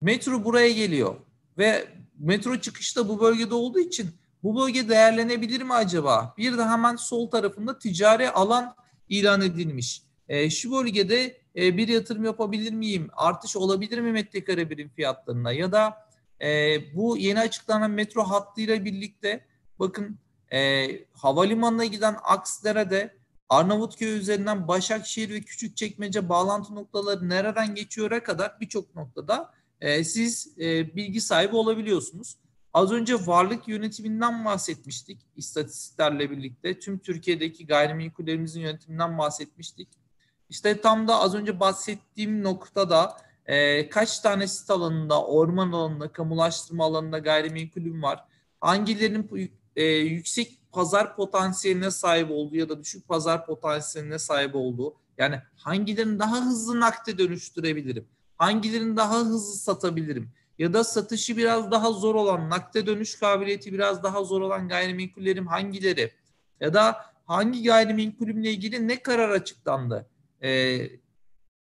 [SPEAKER 2] Metro buraya geliyor ve metro çıkışta bu bölgede olduğu için bu bölge değerlenebilir mi acaba? Bir de hemen sol tarafında ticari alan ilan edilmiş. E, şu bölgede e, bir yatırım yapabilir miyim? Artış olabilir mi metrekare birim fiyatlarına? Ya da e, bu yeni açıklanan metro hattıyla birlikte bakın e, havalimanına giden Aksdere'de Arnavutköy üzerinden Başakşehir ve Küçükçekmece bağlantı noktaları nereden geçiyor'a kadar birçok noktada e, siz e, bilgi sahibi olabiliyorsunuz. Az önce varlık yönetiminden bahsetmiştik istatistiklerle birlikte. Tüm Türkiye'deki gayrimenkullerimizin yönetiminden bahsetmiştik. İşte tam da az önce bahsettiğim noktada e, kaç tane sit alanında, orman alanında, kamulaştırma alanında gayrimenkulüm var? Hangilerinin e, yüksek pazar potansiyeline sahip olduğu ya da düşük pazar potansiyeline sahip olduğu yani hangilerini daha hızlı nakde dönüştürebilirim? Hangilerini daha hızlı satabilirim? Ya da satışı biraz daha zor olan, nakde dönüş kabiliyeti biraz daha zor olan gayrimenkullerim hangileri? Ya da hangi gayrimenkulümle ilgili ne karar açıklandı? e,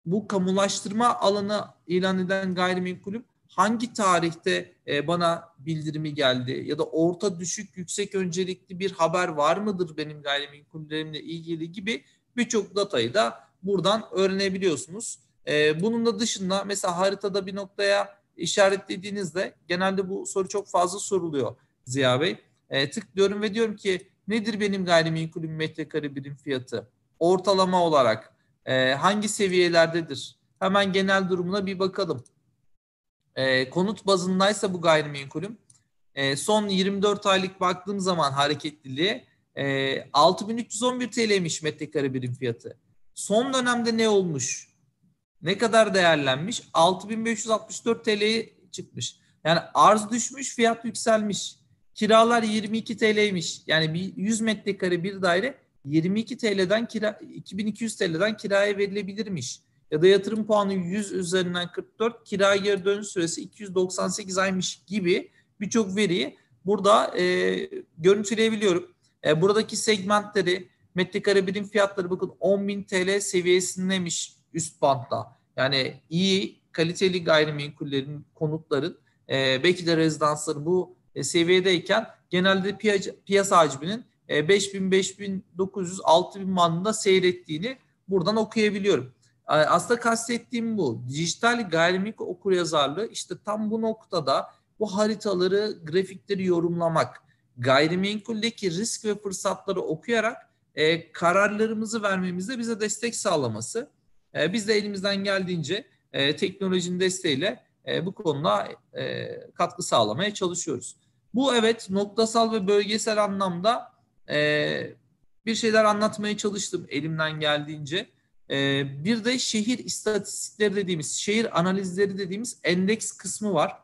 [SPEAKER 2] bu kamulaştırma alanı ilan eden gayrimenkulüm hangi tarihte e, bana bildirimi geldi ya da orta düşük yüksek öncelikli bir haber var mıdır benim gayrimenkullerimle ilgili gibi birçok datayı da buradan öğrenebiliyorsunuz. E, bunun da dışında mesela haritada bir noktaya işaretlediğinizde genelde bu soru çok fazla soruluyor Ziya Bey. E, tıklıyorum ve diyorum ki nedir benim gayrimenkulüm metrekare birim fiyatı? Ortalama olarak e, hangi seviyelerdedir? Hemen genel durumuna bir bakalım. E, konut bazındaysa bu gayrimenkulüm e, son 24 aylık baktığım zaman hareketliliğe e, 6311 TL'ymiş metrekare birim fiyatı. Son dönemde ne olmuş? Ne kadar değerlenmiş? 6564 TL'ye çıkmış. Yani arz düşmüş, fiyat yükselmiş. Kiralar 22 TL'ymiş. Yani bir 100 metrekare bir daire 22 TL'den kira 2200 TL'den kiraya verilebilirmiş. Ya da yatırım puanı 100 üzerinden 44, kira geri dönüş süresi 298 aymış gibi birçok veriyi burada e, görüntüleyebiliyorum. E, buradaki segmentleri, metrekare birim fiyatları bakın 10.000 TL seviyesindeymiş üst bantta. Yani iyi, kaliteli gayrimenkullerin, konutların, e, belki de rezidansların bu e, seviyedeyken genelde piyasa, piyasa hacminin 5000, 5900, 6000 bandında seyrettiğini buradan okuyabiliyorum. E, aslında kastettiğim bu. Dijital gayrimenkul okuryazarlığı işte tam bu noktada bu haritaları, grafikleri yorumlamak, gayrimenkuldeki risk ve fırsatları okuyarak e, kararlarımızı vermemizde bize destek sağlaması. E, biz de elimizden geldiğince e, teknolojinin desteğiyle e, bu konuda e, katkı sağlamaya çalışıyoruz. Bu evet noktasal ve bölgesel anlamda e, bir şeyler anlatmaya çalıştım elimden geldiğince. E, bir de şehir istatistikleri dediğimiz, şehir analizleri dediğimiz endeks kısmı var.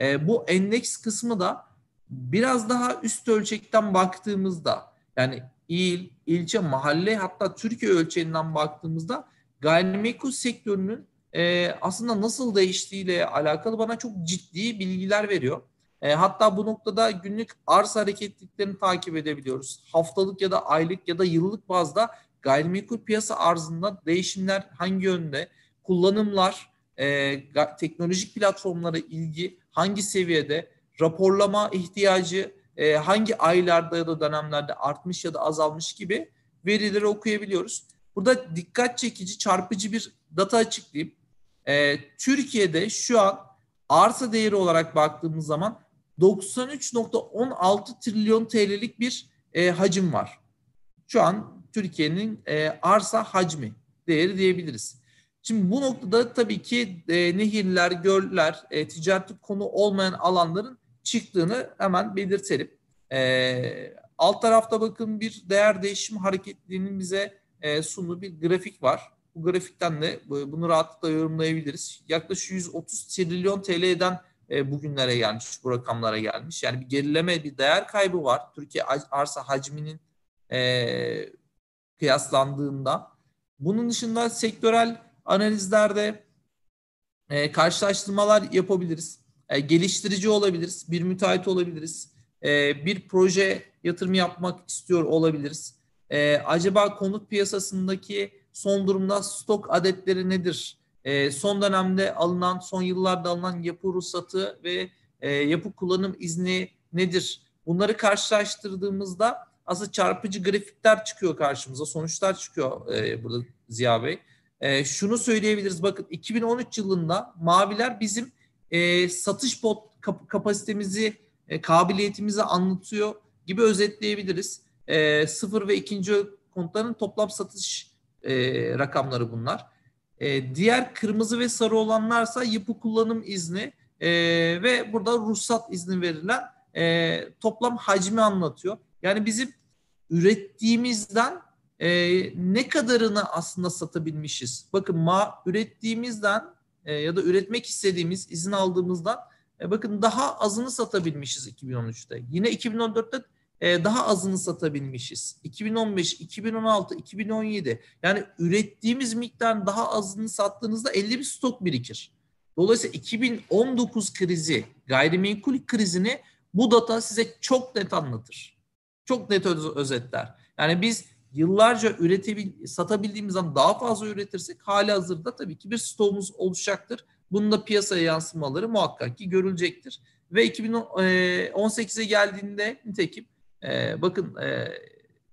[SPEAKER 2] E, bu endeks kısmı da biraz daha üst ölçekten baktığımızda yani il, ilçe, mahalle hatta Türkiye ölçeğinden baktığımızda gayrimenkul sektörünün e, aslında nasıl değiştiğiyle alakalı bana çok ciddi bilgiler veriyor. E, hatta bu noktada günlük arz hareketliklerini takip edebiliyoruz. Haftalık ya da aylık ya da yıllık bazda gayrimenkul piyasa arzında değişimler hangi yönde, kullanımlar, e, teknolojik platformlara ilgi hangi seviyede, raporlama ihtiyacı e, hangi aylarda ya da dönemlerde artmış ya da azalmış gibi verileri okuyabiliyoruz. Burada dikkat çekici, çarpıcı bir data açıklayayım. E, Türkiye'de şu an arsa değeri olarak baktığımız zaman 93.16 trilyon TL'lik bir e, hacim var. Şu an Türkiye'nin e, arsa hacmi değeri diyebiliriz. Şimdi bu noktada tabii ki e, nehirler, göller, e, ticareti konu olmayan alanların çıktığını hemen belirtelim. E, alt tarafta bakın bir değer değişim hareketliliğinin bize e, bir grafik var. Bu grafikten de bunu rahatlıkla yorumlayabiliriz. Yaklaşık 130 trilyon TL'den e, bugünlere gelmiş, bu rakamlara gelmiş. Yani bir gerileme, bir değer kaybı var. Türkiye arsa hacminin e, kıyaslandığında. Bunun dışında sektörel analizlerde e, karşılaştırmalar yapabiliriz. E, geliştirici olabiliriz, bir müteahhit olabiliriz, e, bir proje yatırım yapmak istiyor olabiliriz. E, acaba konut piyasasındaki son durumda stok adetleri nedir? E, son dönemde alınan, son yıllarda alınan yapı ruhsatı ve e, yapı kullanım izni nedir? Bunları karşılaştırdığımızda aslında çarpıcı grafikler çıkıyor karşımıza, sonuçlar çıkıyor e, burada Ziya Bey. E, şunu söyleyebiliriz, bakın 2013 yılında maviler bizim e, satış pot kap- kapasitemizi, e, kabiliyetimizi anlatıyor gibi özetleyebiliriz. E, sıfır ve ikinci konutların toplam satış e, rakamları bunlar. E, diğer kırmızı ve sarı olanlarsa yapı kullanım izni e, ve burada ruhsat izni verilen e, toplam hacmi anlatıyor. Yani bizim ürettiğimizden e, ne kadarını aslında satabilmişiz? Bakın ma ürettiğimizden e, ya da üretmek istediğimiz izin aldığımızdan e, bakın daha azını satabilmişiz 2013'te. Yine 2014'te e, daha azını satabilmişiz. 2015, 2016, 2017 yani ürettiğimiz miktarın daha azını sattığınızda 50 bir stok birikir. Dolayısıyla 2019 krizi, gayrimenkul krizini bu data size çok net anlatır. Çok net öz- özetler. Yani biz yıllarca üretebil satabildiğimizden daha fazla üretirsek hali hazırda tabii ki bir stoğumuz oluşacaktır. Bunun da piyasaya yansımaları muhakkak ki görülecektir. Ve 2018'e geldiğinde nitekim e, bakın e,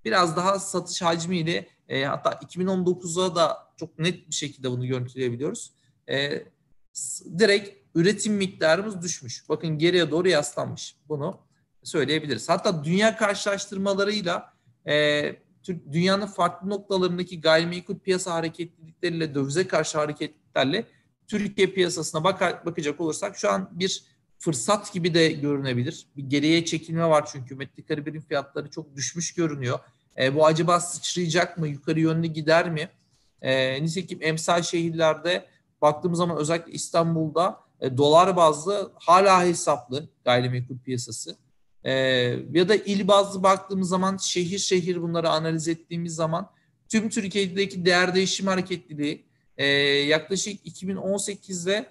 [SPEAKER 2] biraz daha satış hacmiyle e, hatta 2019'a da çok net bir şekilde bunu görüntüleyebiliyoruz. E, direkt üretim miktarımız düşmüş. Bakın geriye doğru yaslanmış. Bunu söyleyebiliriz. Hatta dünya karşılaştırmalarıyla e, dünyanın farklı noktalarındaki gayrimenkul piyasa hareketlilikleriyle dövize karşı hareketlerle Türkiye piyasasına bak bakacak olursak şu an bir fırsat gibi de görünebilir. Bir geriye çekilme var çünkü metrekare birim fiyatları çok düşmüş görünüyor. E, bu acaba sıçrayacak mı? Yukarı yönlü gider mi? E, nitekim emsal şehirlerde baktığımız zaman özellikle İstanbul'da e, dolar bazlı hala hesaplı gayrimenkul piyasası. E, ya da il bazlı baktığımız zaman şehir şehir bunları analiz ettiğimiz zaman tüm Türkiye'deki değer değişim hareketliliği e, yaklaşık 2018'de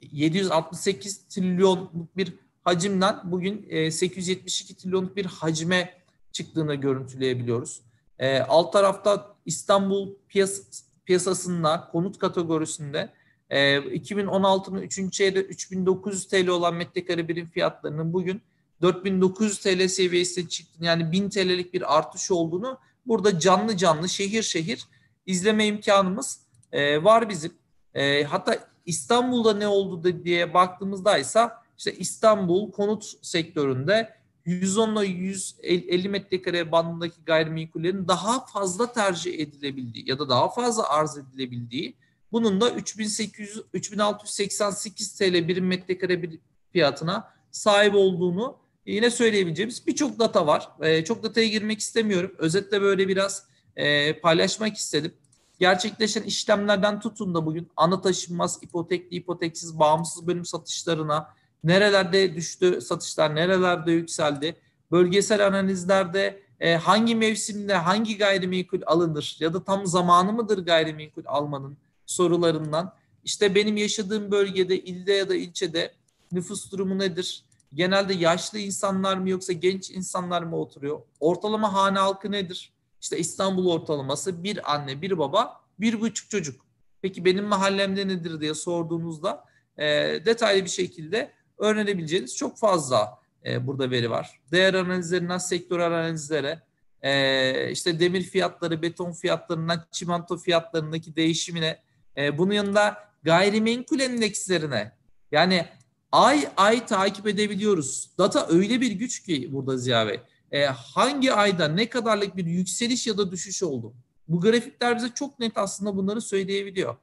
[SPEAKER 2] 768 trilyonluk bir hacimden bugün e, 872 trilyonluk bir hacme çıktığını görüntüleyebiliyoruz. E, alt tarafta İstanbul piyas piyasasında konut kategorisinde e, 2016'nın 3. çeyreği 3900 TL olan metrekare birim fiyatlarının bugün 4900 TL seviyesine çıktığını yani 1000 TL'lik bir artış olduğunu burada canlı canlı şehir şehir izleme imkanımız e, var bizim. E, hatta İstanbul'da ne oldu diye baktığımızda ise işte İstanbul konut sektöründe 110 ile 150 metrekare bandındaki gayrimenkullerin daha fazla tercih edilebildiği ya da daha fazla arz edilebildiği bunun da 3800 3688 TL birim metrekare bir fiyatına sahip olduğunu yine söyleyebileceğimiz birçok data var. E, çok dataya girmek istemiyorum. Özetle böyle biraz e, paylaşmak istedim. Gerçekleşen işlemlerden tutun da bugün ana taşınmaz, ipotekli, ipoteksiz, bağımsız bölüm satışlarına, nerelerde düştü satışlar, nerelerde yükseldi, bölgesel analizlerde e, hangi mevsimde hangi gayrimenkul alınır ya da tam zamanı mıdır gayrimenkul almanın sorularından işte benim yaşadığım bölgede, ilde ya da ilçede nüfus durumu nedir? Genelde yaşlı insanlar mı yoksa genç insanlar mı oturuyor? Ortalama hane halkı nedir? İşte İstanbul ortalaması bir anne, bir baba, bir buçuk çocuk. Peki benim mahallemde nedir diye sorduğunuzda e, detaylı bir şekilde öğrenebileceğiniz çok fazla e, burada veri var. Değer analizlerinden sektör analizlere, e, işte demir fiyatları, beton fiyatlarından çimento fiyatlarındaki değişimine, e, bunun yanında gayrimenkul endekslerine yani ay ay takip edebiliyoruz. Data öyle bir güç ki burada Ziya Bey. E, hangi ayda ne kadarlık bir yükseliş ya da düşüş oldu? Bu grafikler bize çok net aslında bunları söyleyebiliyor.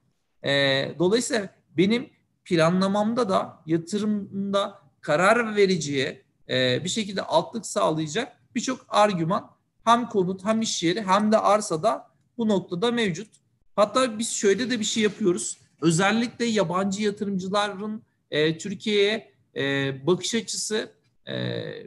[SPEAKER 2] E, dolayısıyla benim planlamamda da yatırımda karar vericiye e, bir şekilde altlık sağlayacak birçok argüman hem konut hem iş yeri hem de arsada bu noktada mevcut. Hatta biz şöyle de bir şey yapıyoruz. Özellikle yabancı yatırımcıların e, Türkiye'ye e, bakış açısı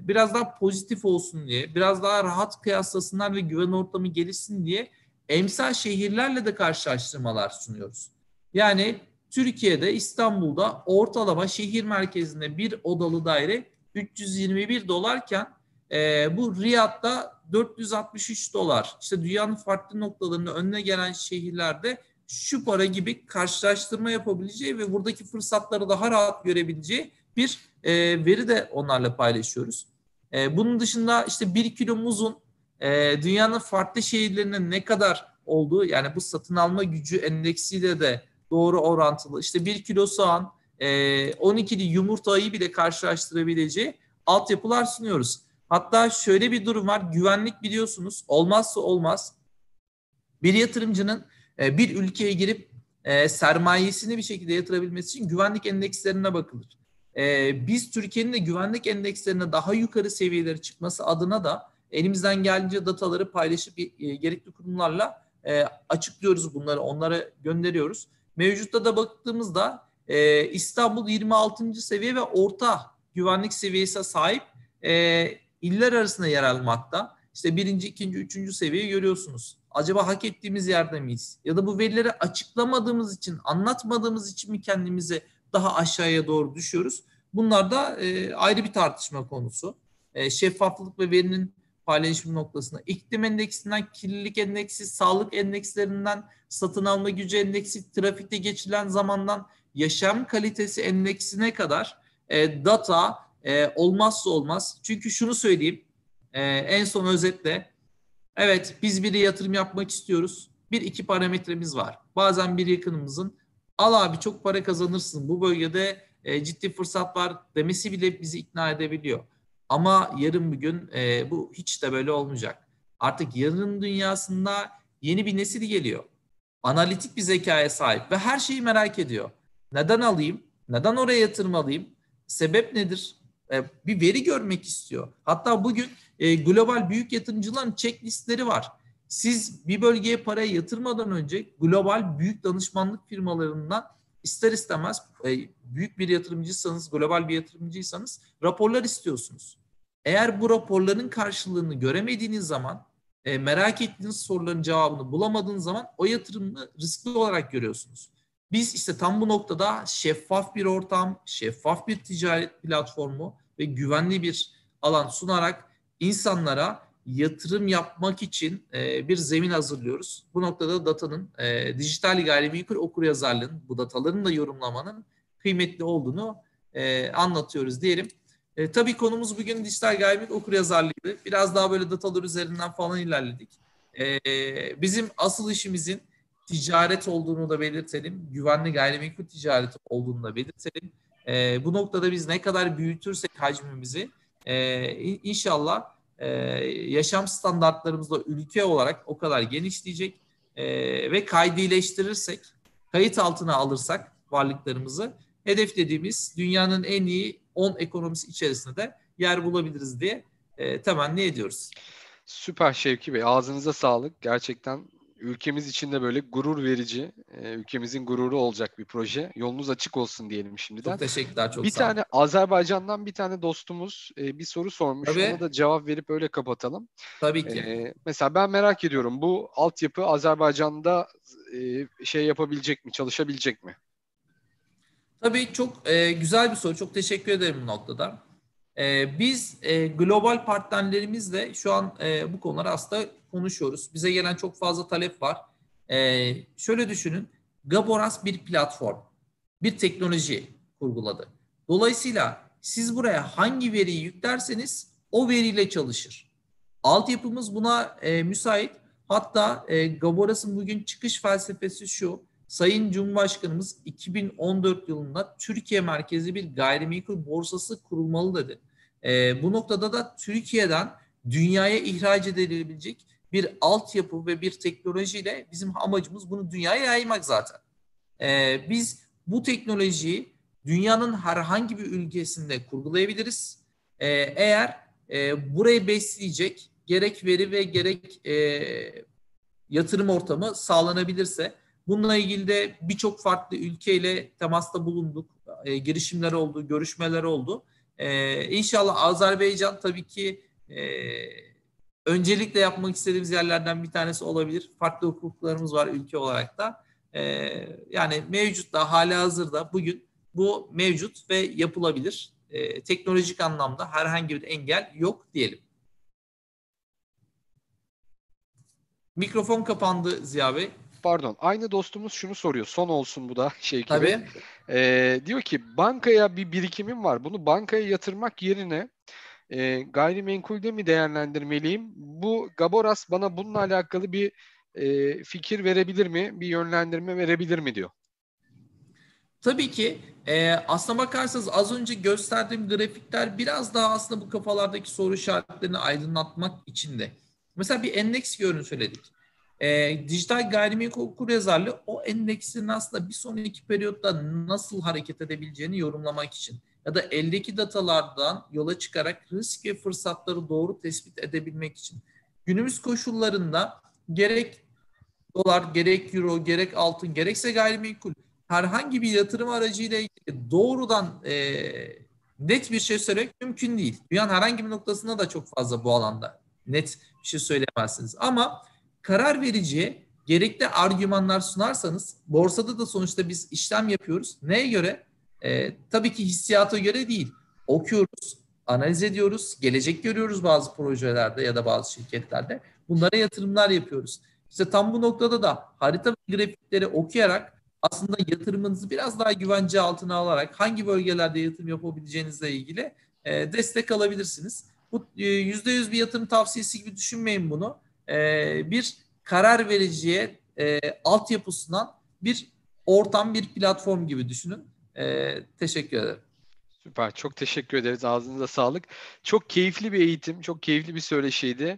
[SPEAKER 2] biraz daha pozitif olsun diye, biraz daha rahat kıyaslasınlar ve güven ortamı gelişsin diye emsal şehirlerle de karşılaştırmalar sunuyoruz. Yani Türkiye'de İstanbul'da ortalama şehir merkezinde bir odalı daire 321 dolarken e, bu Riyad'da 463 dolar. İşte dünyanın farklı noktalarında önüne gelen şehirlerde şu para gibi karşılaştırma yapabileceği ve buradaki fırsatları daha rahat görebileceği bir e, veri de onlarla paylaşıyoruz. E, bunun dışında işte bir kilo muzun e, dünyanın farklı şehirlerinde ne kadar olduğu yani bu satın alma gücü endeksiyle de doğru orantılı. İşte bir kilo soğan, e, 12'li yumurtayı bile karşılaştırabileceği altyapılar sunuyoruz. Hatta şöyle bir durum var. Güvenlik biliyorsunuz olmazsa olmaz. Bir yatırımcının e, bir ülkeye girip e, sermayesini bir şekilde yatırabilmesi için güvenlik endekslerine bakılır. E, biz Türkiye'nin de güvenlik endekslerine daha yukarı seviyelere çıkması adına da elimizden geldiğince dataları paylaşıp gerekli kurumlarla açıklıyoruz bunları, onlara gönderiyoruz. Mevcutta da baktığımızda İstanbul 26. seviye ve orta güvenlik seviyesine sahip iller arasında yer almakta. İşte birinci, ikinci, üçüncü seviyeyi görüyorsunuz. Acaba hak ettiğimiz yerde miyiz? Ya da bu verileri açıklamadığımız için, anlatmadığımız için mi kendimizi daha aşağıya doğru düşüyoruz? Bunlar da e, ayrı bir tartışma konusu. E, şeffaflık ve verinin paylaşım noktasında iklim endeksinden kirlilik endeksi, sağlık endekslerinden satın alma gücü endeksi, trafikte geçilen zamandan yaşam kalitesi endeksine kadar e, data e, olmazsa olmaz. Çünkü şunu söyleyeyim e, en son özetle evet biz bir yatırım yapmak istiyoruz. Bir iki parametremiz var. Bazen bir yakınımızın al abi çok para kazanırsın bu bölgede e, ciddi fırsat var demesi bile bizi ikna edebiliyor. Ama yarın bir gün e, bu hiç de böyle olmayacak. Artık yarın dünyasında yeni bir nesil geliyor. Analitik bir zekaya sahip ve her şeyi merak ediyor. Neden alayım? Neden oraya yatırım alayım? Sebep nedir? E, bir veri görmek istiyor. Hatta bugün e, global büyük yatırımcıların checklistleri var. Siz bir bölgeye parayı yatırmadan önce global büyük danışmanlık firmalarından ister istemez e, büyük bir yatırımcıysanız, global bir yatırımcıysanız raporlar istiyorsunuz. Eğer bu raporların karşılığını göremediğiniz zaman, e, merak ettiğiniz soruların cevabını bulamadığınız zaman o yatırımı riskli olarak görüyorsunuz. Biz işte tam bu noktada şeffaf bir ortam, şeffaf bir ticaret platformu ve güvenli bir alan sunarak insanlara yatırım yapmak için e, bir zemin hazırlıyoruz. Bu noktada datanın, e, dijital gayrimenkul okuryazarlığın, bu dataların da yorumlamanın kıymetli olduğunu e, anlatıyoruz diyelim. E, tabii konumuz bugün dijital gayrimenkul okuryazarlığıydı. Biraz daha böyle datalar üzerinden falan ilerledik. E, bizim asıl işimizin ticaret olduğunu da belirtelim. Güvenli gayrimenkul ticareti olduğunu da belirtelim. E, bu noktada biz ne kadar büyütürsek hacmimizi e, inşallah e, yaşam standartlarımızda ülke olarak o kadar genişleyecek e, ve kaydileştirirsek, kayıt altına alırsak varlıklarımızı hedeflediğimiz dünyanın en iyi 10 ekonomisi içerisinde de yer bulabiliriz diye e, temenni ediyoruz.
[SPEAKER 1] Süper Şevki Bey. Ağzınıza sağlık. Gerçekten ülkemiz için de böyle gurur verici, e, ülkemizin gururu olacak bir proje. Yolunuz açık olsun diyelim şimdiden.
[SPEAKER 2] Çok teşekkürler, çok
[SPEAKER 1] bir
[SPEAKER 2] sağ olun.
[SPEAKER 1] tane Azerbaycan'dan bir tane dostumuz e, bir soru sormuş.
[SPEAKER 2] Tabii.
[SPEAKER 1] Ona da cevap verip öyle kapatalım.
[SPEAKER 2] Tabii ki.
[SPEAKER 1] E, mesela ben merak ediyorum bu altyapı Azerbaycan'da e, şey yapabilecek mi, çalışabilecek mi?
[SPEAKER 2] Tabii çok e, güzel bir soru. Çok teşekkür ederim bu noktada. E, biz e, global partnerlerimizle şu an e, bu konuları aslında konuşuyoruz. Bize gelen çok fazla talep var. E, şöyle düşünün. Gaboras bir platform, bir teknoloji kurguladı. Dolayısıyla siz buraya hangi veriyi yüklerseniz o veriyle çalışır. Altyapımız buna e, müsait. Hatta e, Gaboras'ın bugün çıkış felsefesi şu. Sayın Cumhurbaşkanımız 2014 yılında Türkiye merkezi bir gayrimenkul borsası kurulmalı dedi. E, bu noktada da Türkiye'den dünyaya ihraç edilebilecek bir altyapı ve bir teknolojiyle bizim amacımız bunu dünyaya yaymak zaten. E, biz bu teknolojiyi dünyanın herhangi bir ülkesinde kurgulayabiliriz. E, eğer e, burayı besleyecek gerek veri ve gerek e, yatırım ortamı sağlanabilirse bununla ilgili de birçok farklı ülkeyle temasta bulunduk. E, girişimler oldu, görüşmeler oldu. E, inşallah Azerbaycan tabii ki e, öncelikle yapmak istediğimiz yerlerden bir tanesi olabilir. Farklı hukuklarımız var ülke olarak da. E, yani mevcut da hali hazırda bugün bu mevcut ve yapılabilir. E, teknolojik anlamda herhangi bir engel yok diyelim. Mikrofon kapandı Ziya Bey.
[SPEAKER 1] Pardon. Aynı dostumuz şunu soruyor. Son olsun bu da Şevki
[SPEAKER 2] Tabii.
[SPEAKER 1] Bey. Ee, diyor ki bankaya bir birikimim var. Bunu bankaya yatırmak yerine e, gayrimenkulde mi değerlendirmeliyim? Bu Gaboras bana bununla alakalı bir e, fikir verebilir mi? Bir yönlendirme verebilir mi diyor.
[SPEAKER 2] Tabii ki e, aslına bakarsanız az önce gösterdiğim grafikler biraz daha aslında bu kafalardaki soru işaretlerini aydınlatmak için de. Mesela bir endeks görüntüledik. E, dijital gayrimenkul okuryazarlığı o endeksin aslında bir sonraki periyotta nasıl hareket edebileceğini yorumlamak için ya da eldeki datalardan yola çıkarak risk ve fırsatları doğru tespit edebilmek için. Günümüz koşullarında gerek dolar, gerek euro, gerek altın, gerekse gayrimenkul herhangi bir yatırım aracıyla ilgili doğrudan e, net bir şey söylemek mümkün değil. Dünyanın herhangi bir noktasında da çok fazla bu alanda net bir şey söyleyemezsiniz. Ama karar vericiye gerekli argümanlar sunarsanız borsada da sonuçta biz işlem yapıyoruz. Neye göre? E, tabii ki hissiyata göre değil. Okuyoruz, analiz ediyoruz, gelecek görüyoruz bazı projelerde ya da bazı şirketlerde. Bunlara yatırımlar yapıyoruz. İşte tam bu noktada da harita ve grafikleri okuyarak aslında yatırımınızı biraz daha güvence altına alarak hangi bölgelerde yatırım yapabileceğinizle ilgili e, destek alabilirsiniz. Bu e, yüzde yüz bir yatırım tavsiyesi gibi düşünmeyin bunu. E, bir karar vericiye e, altyapısından bir ortam, bir platform gibi düşünün. E, teşekkür ederim.
[SPEAKER 1] Süper. Çok teşekkür ederiz. Ağzınıza sağlık. Çok keyifli bir eğitim, çok keyifli bir söyleşiydi.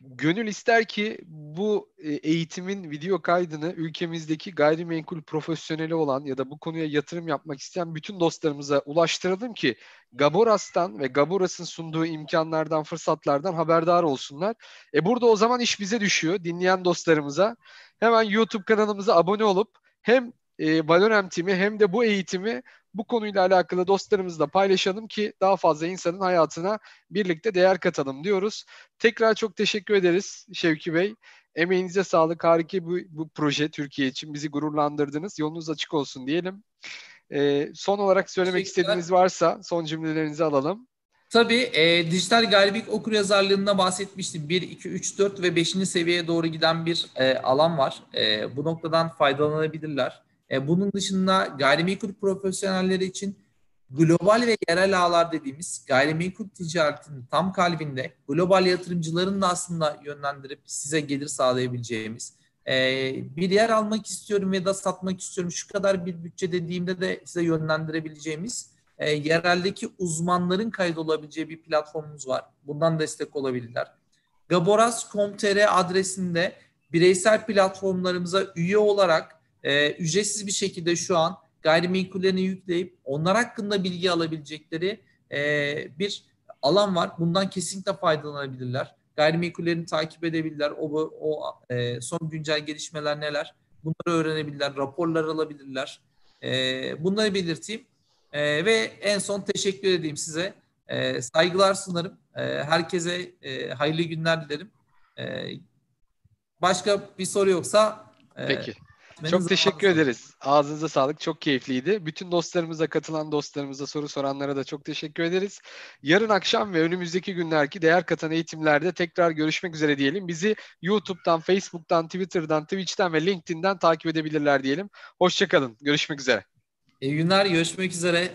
[SPEAKER 1] Gönül ister ki bu e, eğitimin video kaydını ülkemizdeki gayrimenkul profesyoneli olan ya da bu konuya yatırım yapmak isteyen bütün dostlarımıza ulaştıralım ki Gaboras'tan ve Gaboras'ın sunduğu imkanlardan, fırsatlardan haberdar olsunlar. E burada o zaman iş bize düşüyor, dinleyen dostlarımıza. Hemen YouTube kanalımıza abone olup hem e, Valorem Team'i hem de bu eğitimi bu konuyla alakalı dostlarımızla paylaşalım ki daha fazla insanın hayatına birlikte değer katalım diyoruz. Tekrar çok teşekkür ederiz Şevki Bey. Emeğinize sağlık. Harika bu, bu proje Türkiye için bizi gururlandırdınız. Yolunuz açık olsun diyelim. Ee, son olarak söylemek istediğiniz varsa son cümlelerinizi alalım.
[SPEAKER 2] Tabii e, dijital galibiyet okur yazarlığında bahsetmiştim. 1, 2, 3, 4 ve 5. seviyeye doğru giden bir e, alan var. E, bu noktadan faydalanabilirler. E, bunun dışında gayrimenkul profesyonelleri için global ve yerel ağlar dediğimiz gayrimenkul ticaretinin tam kalbinde global yatırımcıların da aslında yönlendirip size gelir sağlayabileceğimiz e, bir yer almak istiyorum ya da satmak istiyorum şu kadar bir bütçe dediğimde de size yönlendirebileceğimiz e, yereldeki uzmanların kaydolabileceği bir platformumuz var. Bundan destek olabilirler. Gaboras.com.tr adresinde bireysel platformlarımıza üye olarak e, ücretsiz bir şekilde şu an gayrimenkullerini yükleyip onlar hakkında bilgi alabilecekleri e, bir alan var. Bundan kesinlikle faydalanabilirler. Gayrimenkullerini takip edebilirler. O, o e, son güncel gelişmeler neler? Bunları öğrenebilirler, raporlar alabilirler. E, bunları belirteyim. E, ve en son teşekkür edeyim size. E, saygılar sunarım. E, herkese e, hayırlı günler dilerim. E, başka bir soru yoksa
[SPEAKER 1] e, Peki. Çok teşekkür ederiz. Ağzınıza sağlık. Çok keyifliydi. Bütün dostlarımıza, katılan dostlarımıza, soru soranlara da çok teşekkür ederiz. Yarın akşam ve önümüzdeki günlerki değer katan eğitimlerde tekrar görüşmek üzere diyelim. Bizi YouTube'dan, Facebook'tan, Twitter'dan, Twitch'ten ve LinkedIn'den takip edebilirler diyelim. Hoşçakalın. Görüşmek üzere.
[SPEAKER 2] İyi günler. Görüşmek üzere.